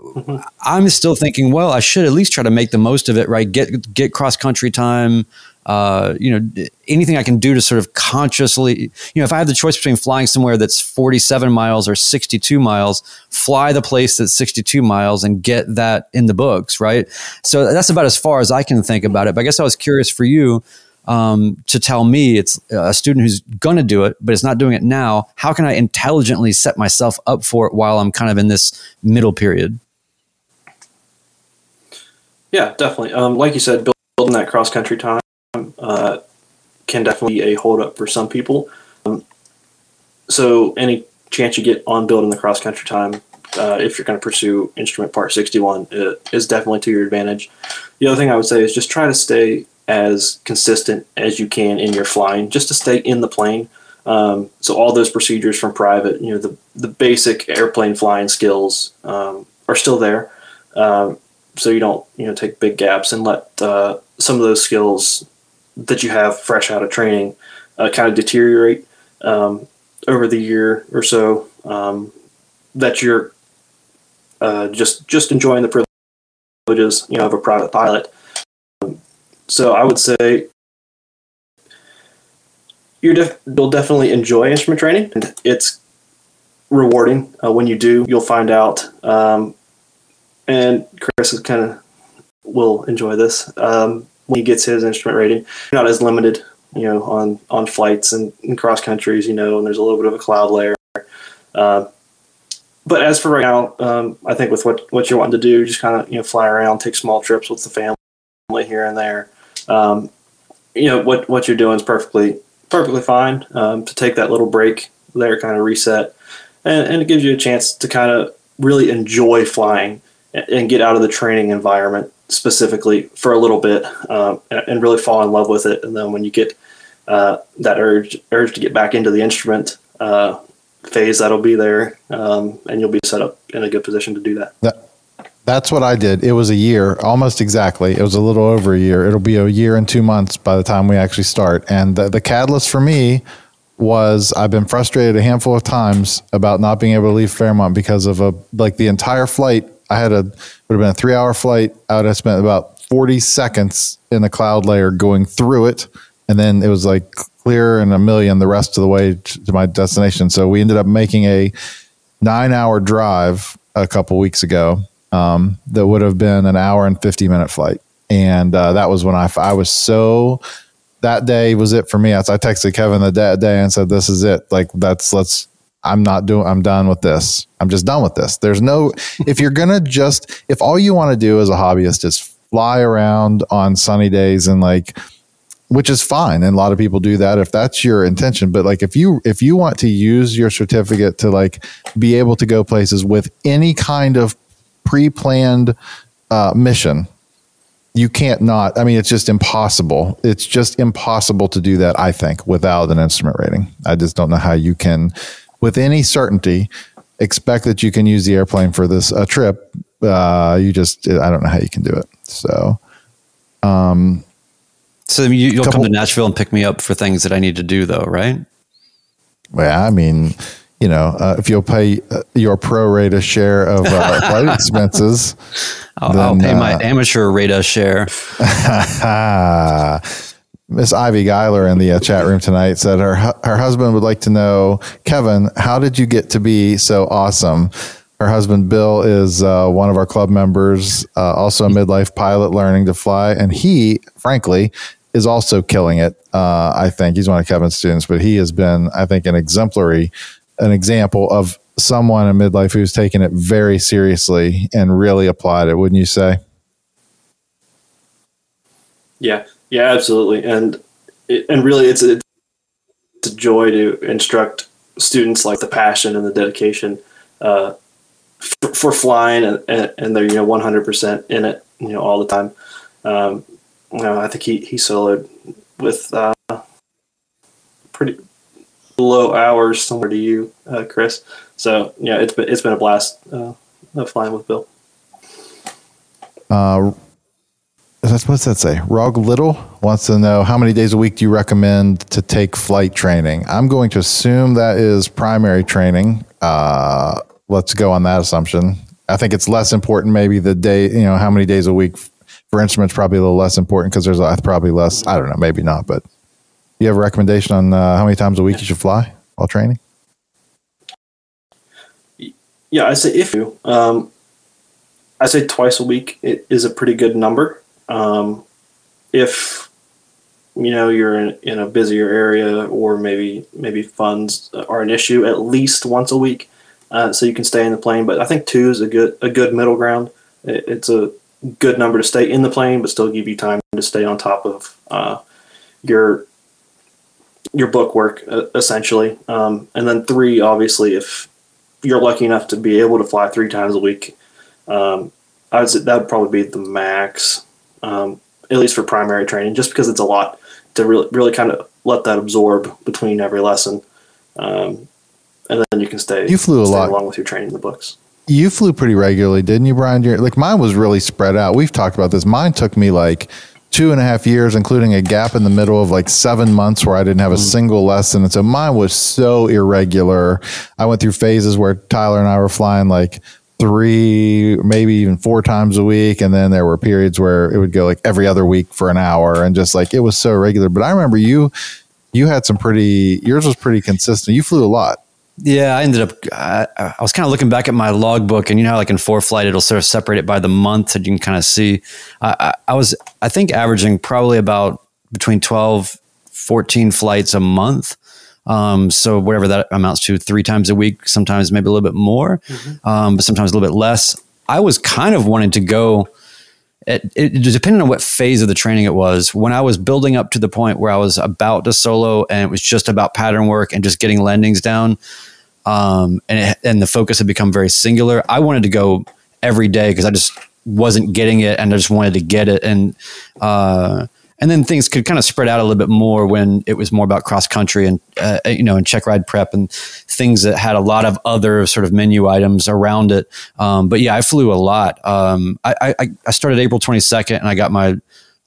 for I'm still thinking, well, I should at least try to make the most of it, right? Get get cross country time. Uh, you know, anything I can do to sort of consciously, you know, if I have the choice between flying somewhere that's 47 miles or 62 miles, fly the place that's 62 miles and get that in the books, right? So that's about as far as I can think about it. But I guess I was curious for you um, to tell me it's a student who's going to do it, but it's not doing it now. How can I intelligently set myself up for it while I'm kind of in this middle period? Yeah, definitely. Um, like you said, building that cross country time uh, can definitely be a holdup for some people. Um, so any chance you get on building the cross country time, uh, if you're going to pursue instrument part 61, is definitely to your advantage. The other thing I would say is just try to stay as consistent as you can in your flying, just to stay in the plane. Um, so all those procedures from private, you know, the the basic airplane flying skills um, are still there. Um, so you don't you know take big gaps and let uh, some of those skills that you have fresh out of training uh, kind of deteriorate um, over the year or so um, that you're uh, just just enjoying the privileges you know of a private pilot. so I would say you def- you'll definitely enjoy instrument training, it's rewarding uh, when you do. You'll find out um, and Chris is kind of will enjoy this um, when he gets his instrument rating. You're not as limited, you know, on on flights and, and cross countries, you know, and there's a little bit of a cloud layer. Uh, but as for right now, um, I think with what what you're wanting to do, just kind of you know fly around, take small trips with the family here and there. Um, you know what what you're doing is perfectly perfectly fine um, to take that little break there, kind of reset, and, and it gives you a chance to kind of really enjoy flying and get out of the training environment specifically for a little bit um, and really fall in love with it. And then when you get uh, that urge urge to get back into the instrument uh, phase, that'll be there, um, and you'll be set up in a good position to do that. that. That's what I did. It was a year, almost exactly. It was a little over a year. It'll be a year and two months by the time we actually start. And the, the catalyst for me was I've been frustrated a handful of times about not being able to leave Fairmont because of a like the entire flight. I had a would have been a three hour flight. I would have spent about 40 seconds in the cloud layer going through it. And then it was like clear and a million the rest of the way to my destination. So we ended up making a nine hour drive a couple weeks ago um, that would have been an hour and 50 minute flight. And uh, that was when I, I was so, that day was it for me. I, I texted Kevin the day, day and said, this is it. Like that's, let's, I'm not doing, I'm done with this. I'm just done with this. There's no, if you're going to just, if all you want to do as a hobbyist is fly around on sunny days and like, which is fine and a lot of people do that if that's your intention but like if you if you want to use your certificate to like be able to go places with any kind of pre-planned uh, mission you can't not i mean it's just impossible it's just impossible to do that i think without an instrument rating i just don't know how you can with any certainty expect that you can use the airplane for this uh, trip uh, you just i don't know how you can do it so um so you, will come to Nashville and pick me up for things that I need to do, though, right? Well, I mean, you know, uh, if you'll pay uh, your pro rata share of uh, flight expenses, I'll, then, I'll pay my uh, amateur rata share. Miss Ivy Geiler in the uh, chat room tonight said her her husband would like to know, Kevin, how did you get to be so awesome? Her husband Bill is uh, one of our club members, uh, also a midlife pilot learning to fly, and he, frankly, is also killing it. Uh, I think he's one of Kevin's students, but he has been, I think, an exemplary, an example of someone in midlife who's taken it very seriously and really applied it. Wouldn't you say? Yeah, yeah, absolutely, and and really, it's a, it's a joy to instruct students like the passion and the dedication uh, for, for, flying, and, and they're you know 100% in it, you know, all the time. Um, you know, I think he he soloed with uh, pretty low hours similar to you, uh, Chris. So yeah, it's been it's been a blast uh, flying with Bill. Uh, what's that say? Rog Little wants to know how many days a week do you recommend to take flight training? I'm going to assume that is primary training. Uh, let's go on that assumption. I think it's less important, maybe the day, you know, how many days a week for instruments probably a little less important because there's probably less. I don't know, maybe not, but you have a recommendation on uh, how many times a week you should fly while training? Yeah, I say if you, um, I say twice a week it is a pretty good number. Um, if you know you're in, in a busier area or maybe maybe funds are an issue, at least once a week, uh, so you can stay in the plane. But I think two is a good a good middle ground. It, it's a good number to stay in the plane, but still give you time to stay on top of uh, your your book work uh, essentially. Um, and then three, obviously, if you're lucky enough to be able to fly three times a week, um, I would say that would probably be the max, um, at least for primary training, just because it's a lot to really really kind of let that absorb between every lesson. Um, and then you can stay. You flew a lot along with your training in the books you flew pretty regularly, didn't you, Brian? Like mine was really spread out. We've talked about this. Mine took me like two and a half years, including a gap in the middle of like seven months where I didn't have a mm. single lesson. And so mine was so irregular. I went through phases where Tyler and I were flying like three, maybe even four times a week. And then there were periods where it would go like every other week for an hour and just like it was so regular. But I remember you, you had some pretty, yours was pretty consistent. You flew a lot. Yeah, I ended up. I, I was kind of looking back at my logbook, and you know how, like in ForeFlight, it'll sort of separate it by the month, and you can kind of see. I, I, I was, I think, averaging probably about between 12, 14 flights a month. Um, so whatever that amounts to, three times a week, sometimes maybe a little bit more, mm-hmm. um, but sometimes a little bit less. I was kind of wanting to go it, it depending on what phase of the training it was when i was building up to the point where i was about to solo and it was just about pattern work and just getting landings down um, and it, and the focus had become very singular i wanted to go every day because i just wasn't getting it and i just wanted to get it and uh, and then things could kind of spread out a little bit more when it was more about cross country and uh, you know and check ride prep and things that had a lot of other sort of menu items around it. Um, but yeah, I flew a lot. Um, I, I, I started April 22nd and I got my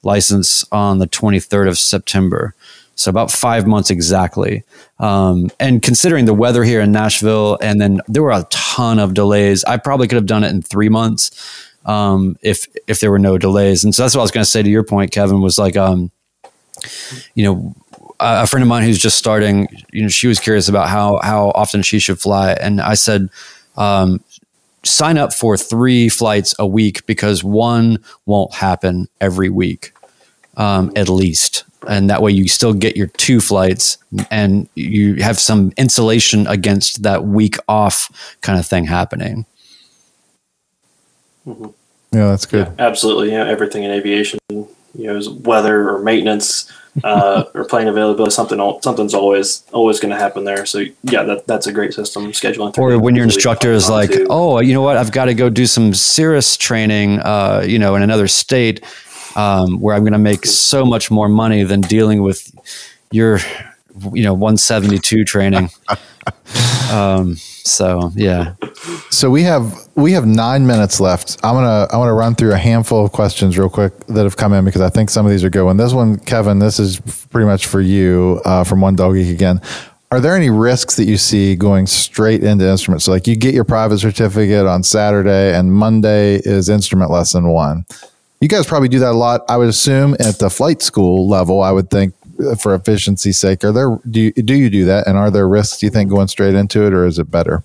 license on the 23rd of September. So about five months exactly. Um, and considering the weather here in Nashville, and then there were a ton of delays, I probably could have done it in three months um, if if there were no delays. And so that's what I was going to say to your point, Kevin, was like, um, you know, a friend of mine who's just starting, you know, she was curious about how how often she should fly, and I said, um, sign up for three flights a week because one won't happen every week, um, at least, and that way you still get your two flights and you have some insulation against that week off kind of thing happening. Mm-hmm. Yeah, that's good. Yeah, absolutely. Yeah, everything in aviation, you know, is weather or maintenance uh, or plane availability. Something something's always always going to happen there. So yeah, that, that's a great system scheduling. Or when your instructor is like, to. oh, you know what, I've got to go do some Cirrus training, uh, you know, in another state um, where I'm going to make so much more money than dealing with your, you know, 172 training. um, so yeah. So we have we have nine minutes left. I'm gonna I want to run through a handful of questions real quick that have come in because I think some of these are good. One, this one, Kevin, this is pretty much for you uh, from One Dog Geek again. Are there any risks that you see going straight into instruments? So like you get your private certificate on Saturday and Monday is instrument lesson one. You guys probably do that a lot. I would assume at the flight school level. I would think for efficiency's sake. Are there do you, do you do that? And are there risks? Do you think going straight into it, or is it better?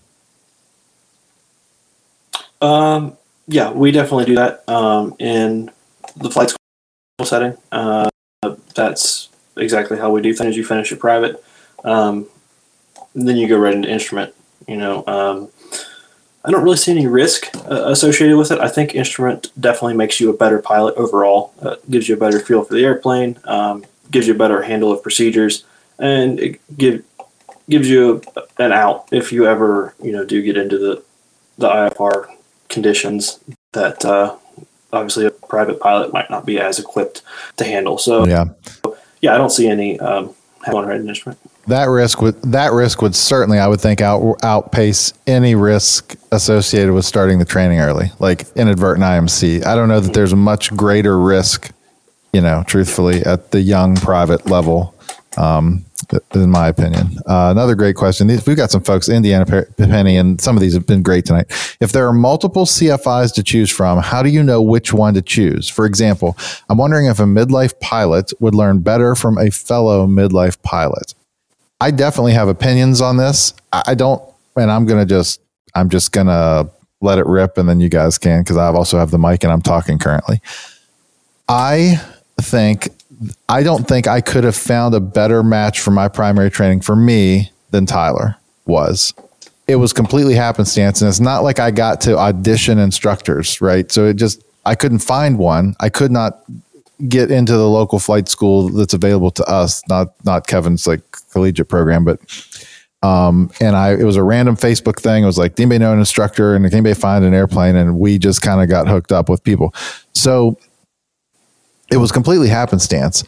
Um, yeah, we definitely do that um, in the flight school setting. Uh, that's exactly how we do things. You finish your private, um, then you go right into instrument. You know, um, I don't really see any risk uh, associated with it. I think instrument definitely makes you a better pilot overall. Uh, gives you a better feel for the airplane. Um, gives you a better handle of procedures, and it give, gives you an out if you ever you know do get into the the IFR conditions that uh, obviously a private pilot might not be as equipped to handle. So yeah, yeah, I don't see any um, one instrument. That risk would that risk would certainly, I would think, out outpace any risk associated with starting the training early, like inadvertent IMC. I don't know that there's much greater risk you know, truthfully, at the young private level, um, in my opinion. Uh, another great question. We've got some folks, Indiana Penny, and some of these have been great tonight. If there are multiple CFIs to choose from, how do you know which one to choose? For example, I'm wondering if a midlife pilot would learn better from a fellow midlife pilot. I definitely have opinions on this. I don't, and I'm going to just, I'm just going to let it rip and then you guys can because I also have the mic and I'm talking currently. I think I don't think I could have found a better match for my primary training for me than Tyler was. It was completely happenstance, and it's not like I got to audition instructors, right? So it just I couldn't find one. I could not get into the local flight school that's available to us, not not Kevin's like collegiate program, but um, and I it was a random Facebook thing. It was like, anybody know an instructor and can anybody find an airplane? And we just kind of got hooked up with people. So it was completely happenstance.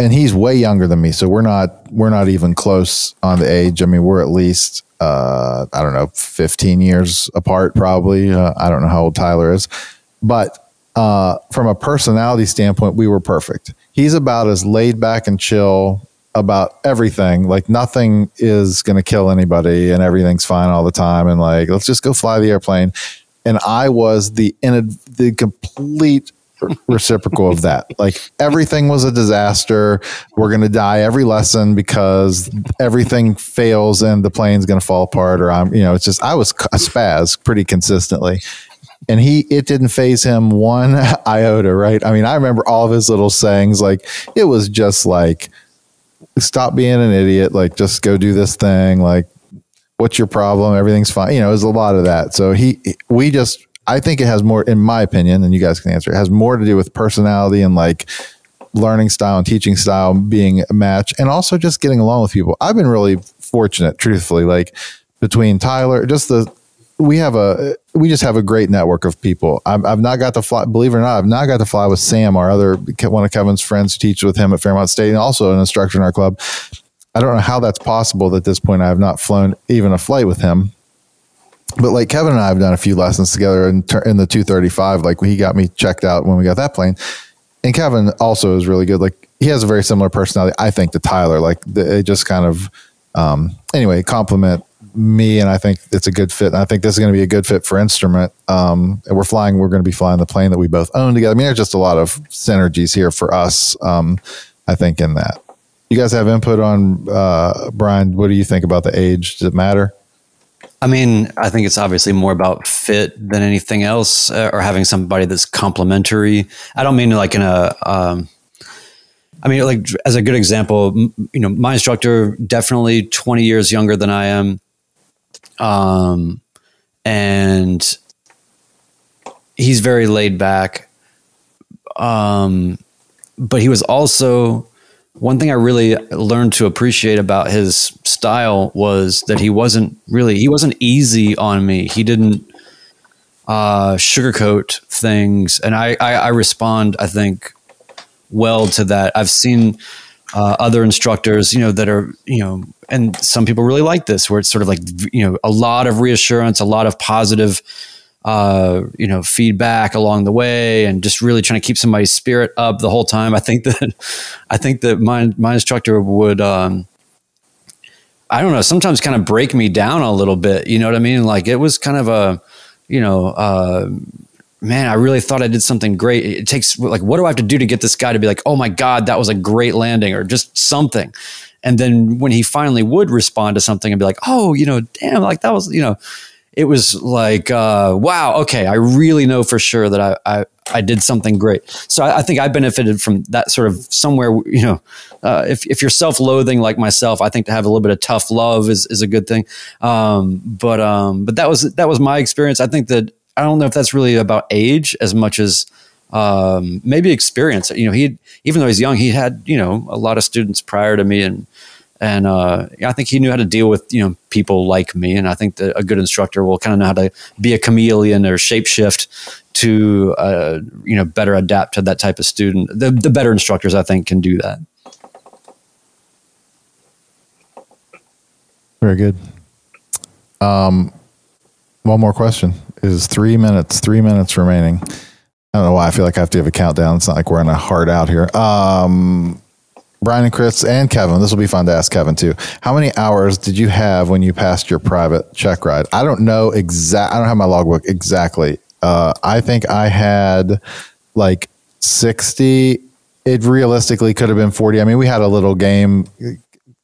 And he's way younger than me so we're not we're not even close on the age. I mean we're at least uh, i don't know 15 years apart probably. Uh, i don't know how old tyler is. But uh, from a personality standpoint we were perfect. He's about as laid back and chill about everything. Like nothing is going to kill anybody and everything's fine all the time and like let's just go fly the airplane. And i was the in the complete reciprocal of that. Like everything was a disaster. We're going to die every lesson because everything fails and the plane's going to fall apart. Or I'm, you know, it's just I was a spaz pretty consistently, and he it didn't faze him one iota. Right? I mean, I remember all of his little sayings. Like it was just like, stop being an idiot. Like just go do this thing. Like what's your problem? Everything's fine. You know, it was a lot of that. So he, we just I think it has more, in my opinion, and you guys can answer. It has more to do with personality and like learning style and teaching style being a match, and also just getting along with people. I've been really fortunate, truthfully, like between Tyler, just the we have a we just have a great network of people. I've, I've not got to fly, believe it or not, I've not got to fly with Sam, our other one of Kevin's friends who teaches with him at Fairmont State, and also an instructor in our club. I don't know how that's possible at this point. I have not flown even a flight with him but like Kevin and I have done a few lessons together in, in the 235. Like he got me checked out when we got that plane. And Kevin also is really good. Like he has a very similar personality, I think, to Tyler. Like they just kind of um, anyway complement me, and I think it's a good fit. And I think this is going to be a good fit for instrument. Um, and we're flying. We're going to be flying the plane that we both own together. I mean, there's just a lot of synergies here for us. Um, I think in that. You guys have input on uh, Brian. What do you think about the age? Does it matter? I mean, I think it's obviously more about fit than anything else, uh, or having somebody that's complementary. I don't mean like in a. Um, I mean, like as a good example, you know, my instructor definitely twenty years younger than I am, um, and he's very laid back. Um, but he was also one thing I really learned to appreciate about his style was that he wasn't really he wasn't easy on me. He didn't uh, sugarcoat things, and I, I, I respond I think well to that. I've seen uh, other instructors, you know, that are you know, and some people really like this, where it's sort of like you know a lot of reassurance, a lot of positive uh, you know, feedback along the way and just really trying to keep somebody's spirit up the whole time. I think that, I think that my, my instructor would, um, I don't know, sometimes kind of break me down a little bit. You know what I mean? Like it was kind of a, you know, uh, man, I really thought I did something great. It takes like, what do I have to do to get this guy to be like, oh my God, that was a great landing or just something. And then when he finally would respond to something and be like, oh, you know, damn, like that was, you know, it was like, uh, wow, okay, I really know for sure that I, I, I did something great. So I, I, think I benefited from that sort of somewhere, you know, uh, if, if you're self loathing like myself, I think to have a little bit of tough love is, is a good thing. Um, but, um, but that was, that was my experience. I think that, I don't know if that's really about age as much as, um, maybe experience. You know, he, even though he's young, he had, you know, a lot of students prior to me and, and uh, I think he knew how to deal with you know people like me, and I think that a good instructor will kind of know how to be a chameleon or shapeshift to uh, you know better adapt to that type of student. The, the better instructors, I think, can do that. Very good. Um, one more question is three minutes. Three minutes remaining. I don't know why I feel like I have to give a countdown. It's not like we're in a hard out here. Um, Brian and Chris and Kevin, this will be fun to ask Kevin too. How many hours did you have when you passed your private check ride? I don't know exact. I don't have my logbook exactly. Uh, I think I had like sixty. It realistically could have been forty. I mean, we had a little game.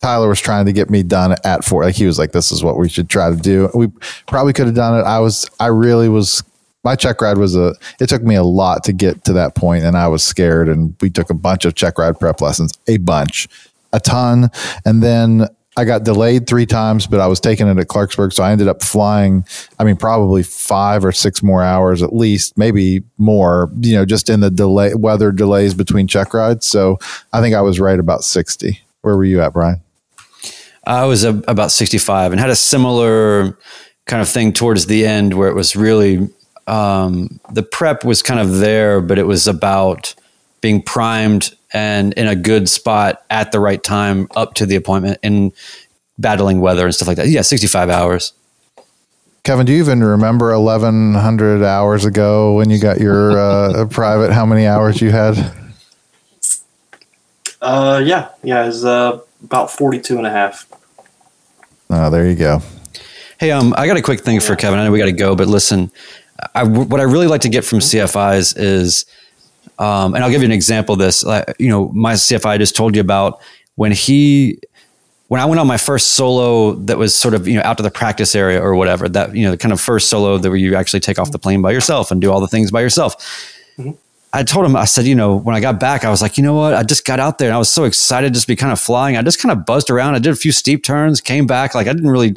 Tyler was trying to get me done at four. Like he was like, "This is what we should try to do." We probably could have done it. I was. I really was my check ride was a it took me a lot to get to that point and i was scared and we took a bunch of check ride prep lessons a bunch a ton. And then i got delayed three times but i was taking it at clarksburg so i ended up flying i mean probably five or six more hours at least maybe more you know just in the delay weather delays between check rides. So i think i was right about 60 where were you at brian? I was a, about 65 and had a similar kind of thing towards the end where it was really um, the prep was kind of there, but it was about being primed and in a good spot at the right time up to the appointment and battling weather and stuff like that. Yeah, 65 hours. Kevin, do you even remember 1100 hours ago when you got your uh, private, how many hours you had? Uh, yeah, yeah, it was uh, about 42 and a half. Oh, there you go. Hey, um, I got a quick thing for Kevin. I know we got to go, but listen, I, what I really like to get from CFIs is, um, and I'll give you an example of this. Like, you know, my CFI I just told you about when he, when I went on my first solo that was sort of, you know, out to the practice area or whatever, that, you know, the kind of first solo that where you actually take off the plane by yourself and do all the things by yourself. Mm-hmm. I told him, I said, you know, when I got back, I was like, you know what? I just got out there and I was so excited just to be kind of flying. I just kind of buzzed around. I did a few steep turns, came back. Like I didn't really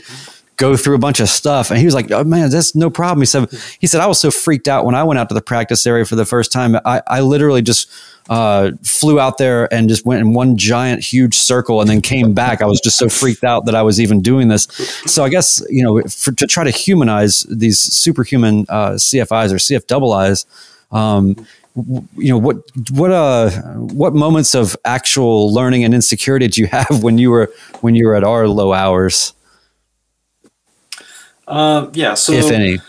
go through a bunch of stuff. And he was like, "Oh man, that's no problem." He said, "He said I was so freaked out when I went out to the practice area for the first time. I, I literally just uh, flew out there and just went in one giant, huge circle, and then came back. I was just so freaked out that I was even doing this. So I guess you know, for, to try to humanize these superhuman uh, CFIs or CF double Is." Um, you know what what uh what moments of actual learning and insecurity did you have when you were when you were at our low hours uh, yeah. So if any.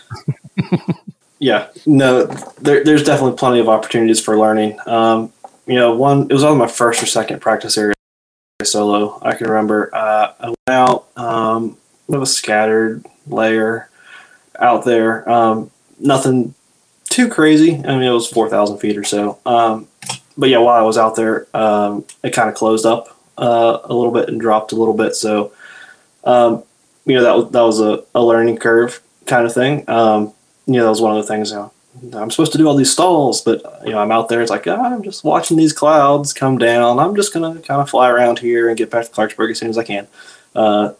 yeah. No. There, there's definitely plenty of opportunities for learning. Um, you know, one it was on my first or second practice area solo. I can remember uh, I went out um, with a scattered layer out there. Um, nothing too crazy. I mean, it was four thousand feet or so. Um, but yeah, while I was out there, um, it kind of closed up uh, a little bit and dropped a little bit. So, um, you know, that that was a, a learning curve kind of thing. Um, you know, that was one of the things. You know, I'm supposed to do all these stalls, but you know, I'm out there. It's like oh, I'm just watching these clouds come down. I'm just gonna kind of fly around here and get back to Clarksburg as soon as I can. Uh,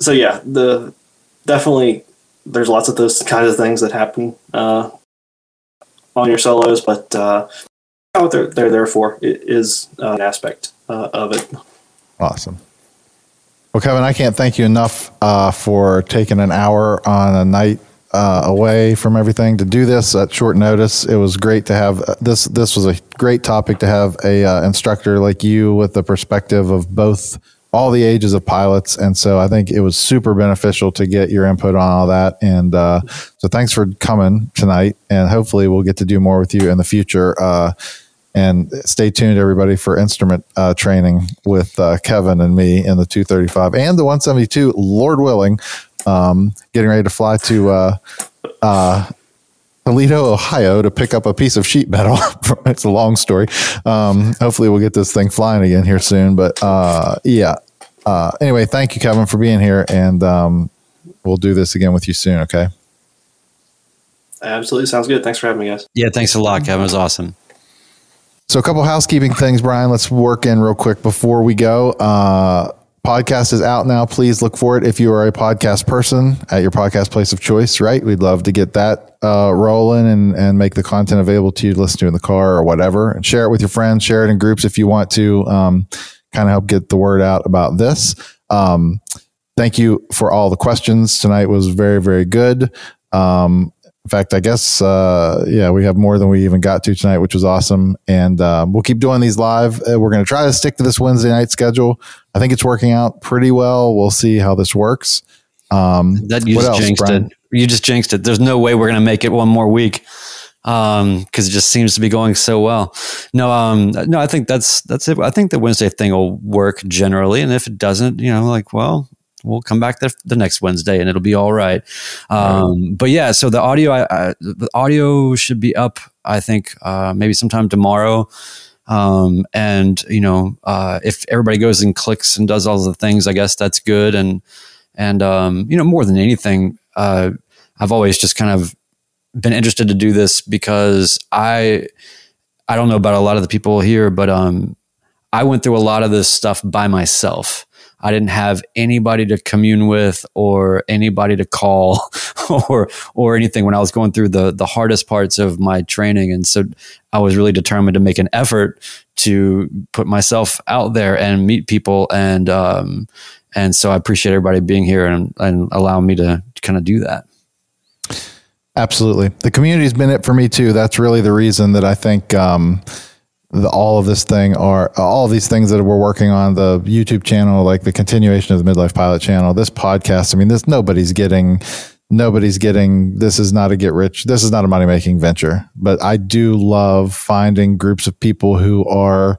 so yeah, the definitely there's lots of those kinds of things that happen uh, on your solos, but uh, what they're they're there for is uh, an aspect uh, of it. Awesome. Well, Kevin, I can't thank you enough uh, for taking an hour on a night uh, away from everything to do this at short notice. It was great to have uh, this. This was a great topic to have a uh, instructor like you with the perspective of both all the ages of pilots, and so I think it was super beneficial to get your input on all that. And uh, so, thanks for coming tonight, and hopefully, we'll get to do more with you in the future. And stay tuned, everybody, for instrument uh, training with uh, Kevin and me in the 235 and the 172, Lord willing, um, getting ready to fly to uh, uh, Toledo, Ohio to pick up a piece of sheet metal. it's a long story. Um, hopefully, we'll get this thing flying again here soon. But uh, yeah. Uh, anyway, thank you, Kevin, for being here. And um, we'll do this again with you soon, okay? Absolutely. Sounds good. Thanks for having me, guys. Yeah, thanks a lot, Kevin. It was awesome. So, a couple housekeeping things, Brian. Let's work in real quick before we go. Uh, podcast is out now. Please look for it if you are a podcast person at your podcast place of choice. Right? We'd love to get that uh, rolling and and make the content available to you to listen to in the car or whatever, and share it with your friends. Share it in groups if you want to. Um, kind of help get the word out about this. Um, thank you for all the questions tonight. Was very very good. Um, in fact, I guess, uh, yeah, we have more than we even got to tonight, which was awesome. And um, we'll keep doing these live. Uh, we're going to try to stick to this Wednesday night schedule. I think it's working out pretty well. We'll see how this works. Um, that you just else, jinxed Brian? it. You just jinxed it. There's no way we're going to make it one more week because um, it just seems to be going so well. No, um, no, I think that's that's it. I think the Wednesday thing will work generally, and if it doesn't, you know, like, well, we'll come back the, the next Wednesday and it'll be all right. Um, But yeah, so the audio, I, I, the audio should be up. I think uh, maybe sometime tomorrow. Um, and you know, uh, if everybody goes and clicks and does all the things, I guess that's good. And and um, you know, more than anything, uh, I've always just kind of been interested to do this because I I don't know about a lot of the people here, but um, I went through a lot of this stuff by myself. I didn't have anybody to commune with or anybody to call or or anything when I was going through the the hardest parts of my training and so I was really determined to make an effort to put myself out there and meet people and um and so I appreciate everybody being here and, and allowing me to kind of do that. Absolutely. The community's been it for me too. That's really the reason that I think um, the, all of this thing are all of these things that we're working on the YouTube channel, like the continuation of the midlife pilot channel, this podcast. I mean, this nobody's getting, nobody's getting, this is not a get rich. This is not a money making venture, but I do love finding groups of people who are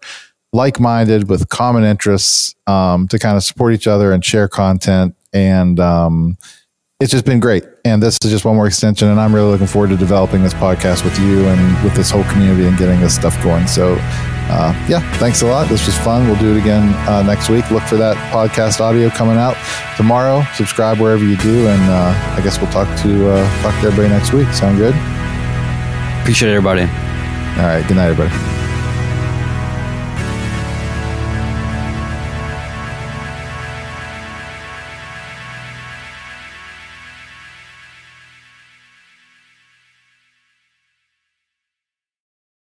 like minded with common interests, um, to kind of support each other and share content. And, um, it's just been great. And this is just one more extension. And I'm really looking forward to developing this podcast with you and with this whole community and getting this stuff going. So, uh, yeah, thanks a lot. This was fun. We'll do it again uh, next week. Look for that podcast audio coming out tomorrow. Subscribe wherever you do. And uh, I guess we'll talk to, uh, talk to everybody next week. Sound good? Appreciate everybody. All right. Good night, everybody.